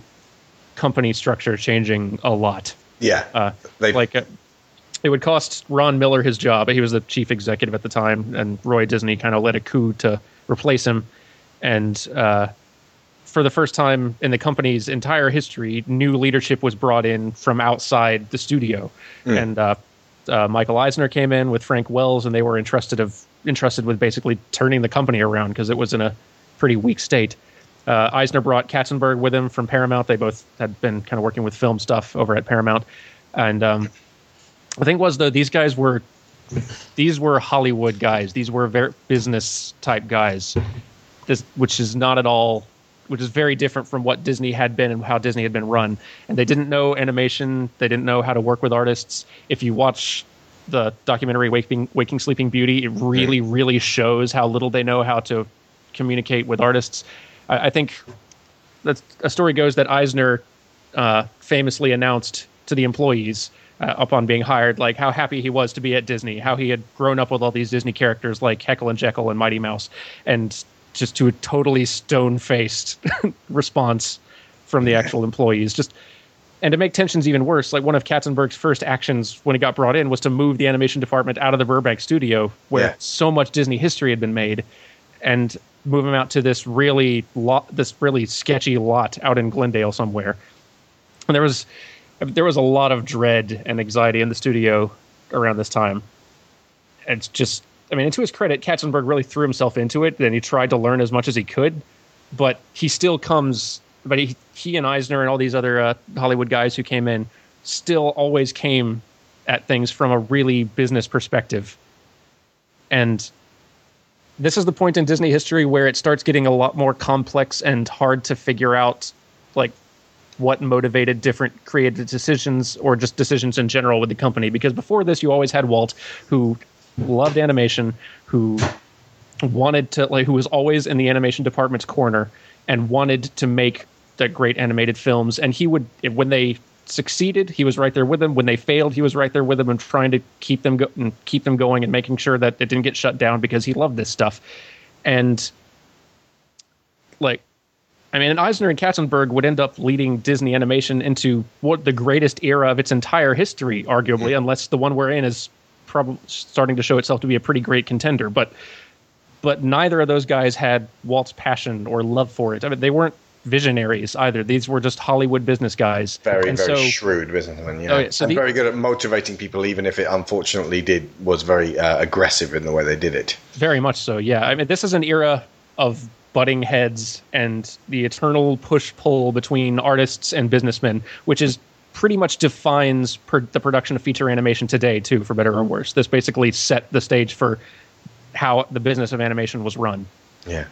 company structure changing a lot. Yeah. Uh, like uh, it would cost Ron Miller his job. He was the chief executive at the time, and Roy Disney kind of led a coup to replace him. And uh, for the first time in the company's entire history, new leadership was brought in from outside the studio. Mm. And uh, uh, Michael Eisner came in with Frank Wells, and they were entrusted of entrusted with basically turning the company around because it was in a pretty weak state. Uh, Eisner brought Katzenberg with him from Paramount. They both had been kind of working with film stuff over at Paramount, and um, the thing was though these guys were these were Hollywood guys. These were very business type guys. This, which is not at all, which is very different from what Disney had been and how Disney had been run. And they didn't know animation. They didn't know how to work with artists. If you watch the documentary Waking, Waking Sleeping Beauty, it really, really shows how little they know how to communicate with artists. I, I think that's, a story goes that Eisner uh, famously announced to the employees uh, upon being hired, like how happy he was to be at Disney, how he had grown up with all these Disney characters like Heckle and Jeckle and Mighty Mouse, and just to a totally stone faced *laughs* response from the actual employees. Just and to make tensions even worse, like one of Katzenberg's first actions when he got brought in was to move the animation department out of the Burbank studio where Yeah. so much Disney history had been made, and move him out to this really lot, this really sketchy lot out in Glendale somewhere. And there was there was a lot of dread and anxiety in the studio around this time. It's just, I mean, and to his credit, Katzenberg really threw himself into it, and he tried to learn as much as he could. But he still comes, but he he and Eisner and all these other uh, Hollywood guys who came in still always came at things from a really business perspective. And this is the point in Disney history where it starts getting a lot more complex and hard to figure out, like what motivated different creative decisions or just decisions in general with the company. Because before this, you always had Walt, who loved animation, who wanted to like, who was always in the animation department's corner and wanted to make the great animated films. And he would, when they succeeded, he was right there with them. When they failed, he was right there with them and trying to keep them go- and keep them going and making sure that it didn't get shut down because he loved this stuff. And like I mean, Eisner and Katzenberg would end up leading Disney animation into what the greatest era of its entire history, arguably, unless the one we're in is probably starting to show itself to be a pretty great contender. But but neither of those guys had Walt's passion or love for it. I mean, they weren't visionaries either. These were just Hollywood business guys. Very, And very so- shrewd businessman. Yeah, Oh, yeah, so and the- very good at motivating people, even if it unfortunately did was very uh, aggressive in the way they did it. Very much so, yeah. I mean, this is an era of butting heads and the eternal push pull between artists and businessmen, which is pretty much defines per- the production of feature animation today, too, for better or worse. This basically set the stage for how the business of animation was run. Yeah.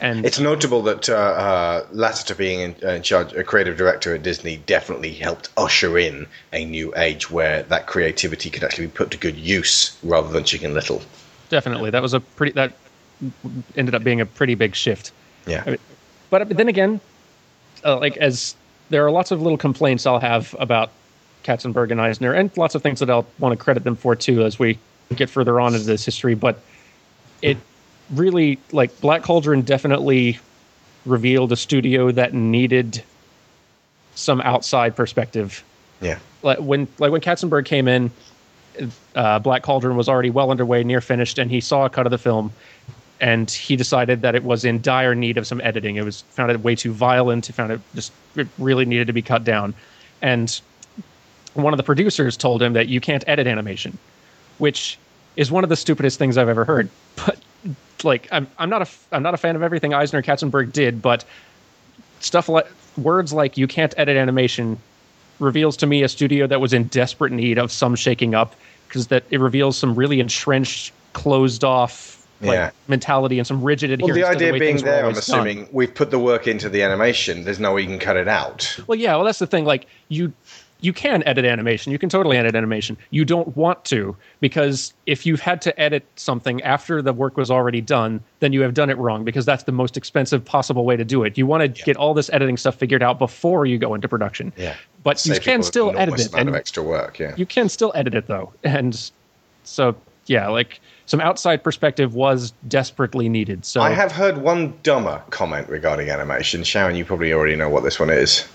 And It's notable that uh, uh, Lasseter, being in, uh, in charge, a creative director at Disney, definitely helped usher in a new age where that creativity could actually be put to good use rather than Chicken Little. definitely that was a pretty that ended up being a pretty big shift. Yeah. I mean, but then again, uh, like as there are lots of little complaints I'll have about Katzenberg and Eisner, and lots of things that I'll want to credit them for too as we get further on into this history. But it really like Black Cauldron definitely revealed a studio that needed some outside perspective Yeah. like when like when Katzenberg came in, uh, Black Cauldron was already well underway, near finished, and he saw a cut of the film, and he decided that it was in dire need of some editing. It was found it way too violent. He found it just it really needed to be cut down, and one of the producers told him that you can't edit animation, which is one of the stupidest things I've ever heard. *laughs* But like I'm I'm not a f- I'm not a fan of everything Eisner Katzenberg did, but stuff like words like you can't edit animation reveals to me a studio that was in desperate need of some shaking up because that it reveals some really entrenched, closed off like, Yeah. mentality and some rigid Well, adherence. the to idea way being there, I'm always done. assuming we've put the work into the animation. There's no way you can cut it out. Well, yeah, well, that's the thing. Like you, you can edit animation. You can totally edit animation. You don't want to because if you've had to edit something after the work was already done, then you have done it wrong because that's the most expensive possible way to do it. You want to get all this editing stuff figured out before you go into production. Yeah. But you can still edit it. and of extra work. Yeah. you can still edit it though, and so yeah, like some outside perspective was desperately needed. So I have heard one dumber comment regarding animation. Sharon, you probably already know what this one is.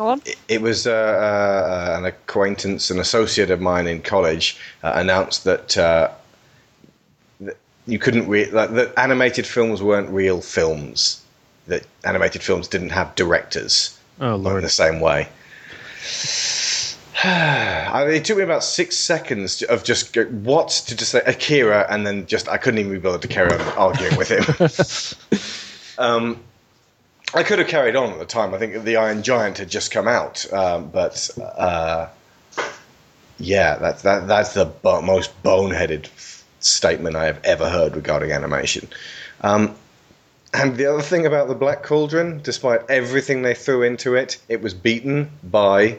Go on. It was uh, uh, an acquaintance, an associate of mine in college, uh, announced that, uh, that you couldn't re- like, that animated films weren't real films. That animated films didn't have directors. Oh Not in the same way. *sighs* I mean, it took me about six seconds of just go, what to just say Akira, and then just I couldn't even be bothered to carry on arguing with him. *laughs* um, I could have carried on at the time. I think the Iron Giant had just come out, um, but uh, yeah, that's that that's the bo- most boneheaded statement I have ever heard regarding animation. Um, and the other thing about the Black Cauldron, despite everything they threw into it, it was beaten by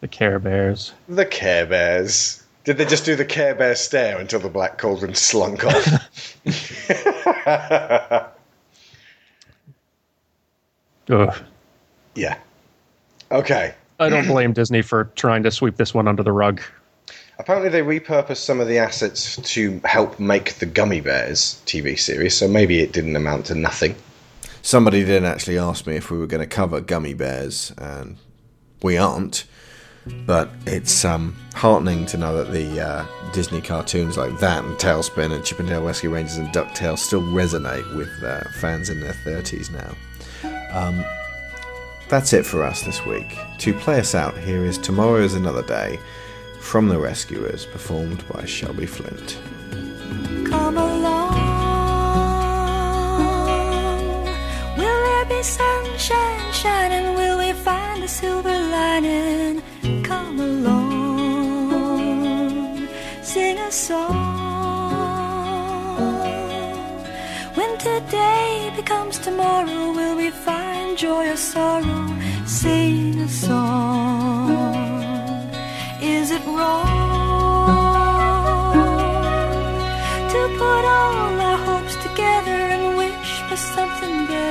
the Care Bears. the Care Bears. Did they just do the Care Bear stare until the Black Cauldron slunk off? *laughs* *laughs* Ugh. yeah. Okay. I don't blame Disney for trying to sweep this one under the rug. Apparently, they repurposed some of the assets to help make the Gummi Bears TV series, so maybe it didn't amount to nothing. Somebody didn't actually ask me if we were going to cover gummy bears, and we aren't. But it's um, heartening to know that the uh, Disney cartoons like that and TaleSpin and Chip 'n Dale Rescue Rangers and DuckTales still resonate with uh, fans in their 30s now. Um, that's it for us this week. To play us out, here is Tomorrow is Another Day from The Rescuers, performed by Shelby Flint. Come along. Will there be sunshine shining? Will we find a silver lining? Come along. Sing a song. When today becomes tomorrow, will we find joy or sorrow? Sing a song. Is it wrong to put all our hopes together and wish for something better?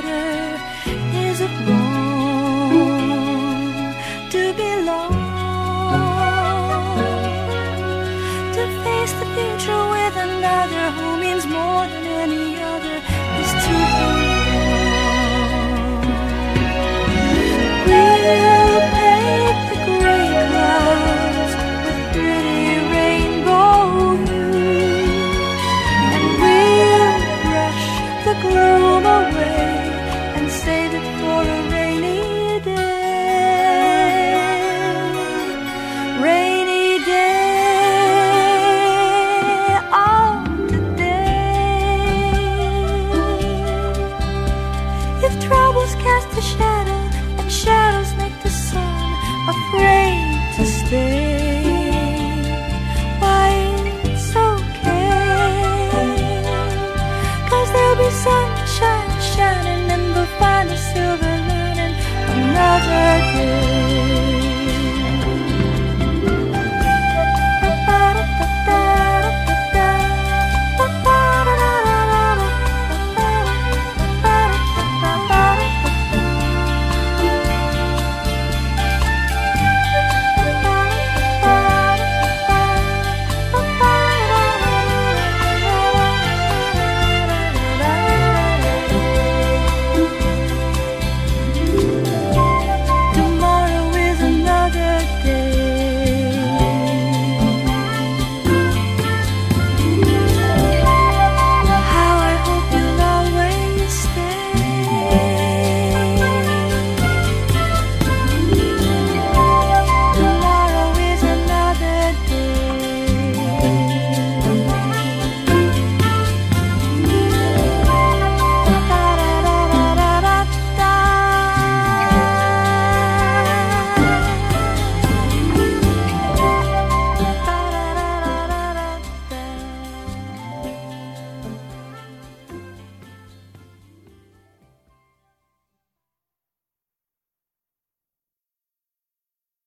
Shining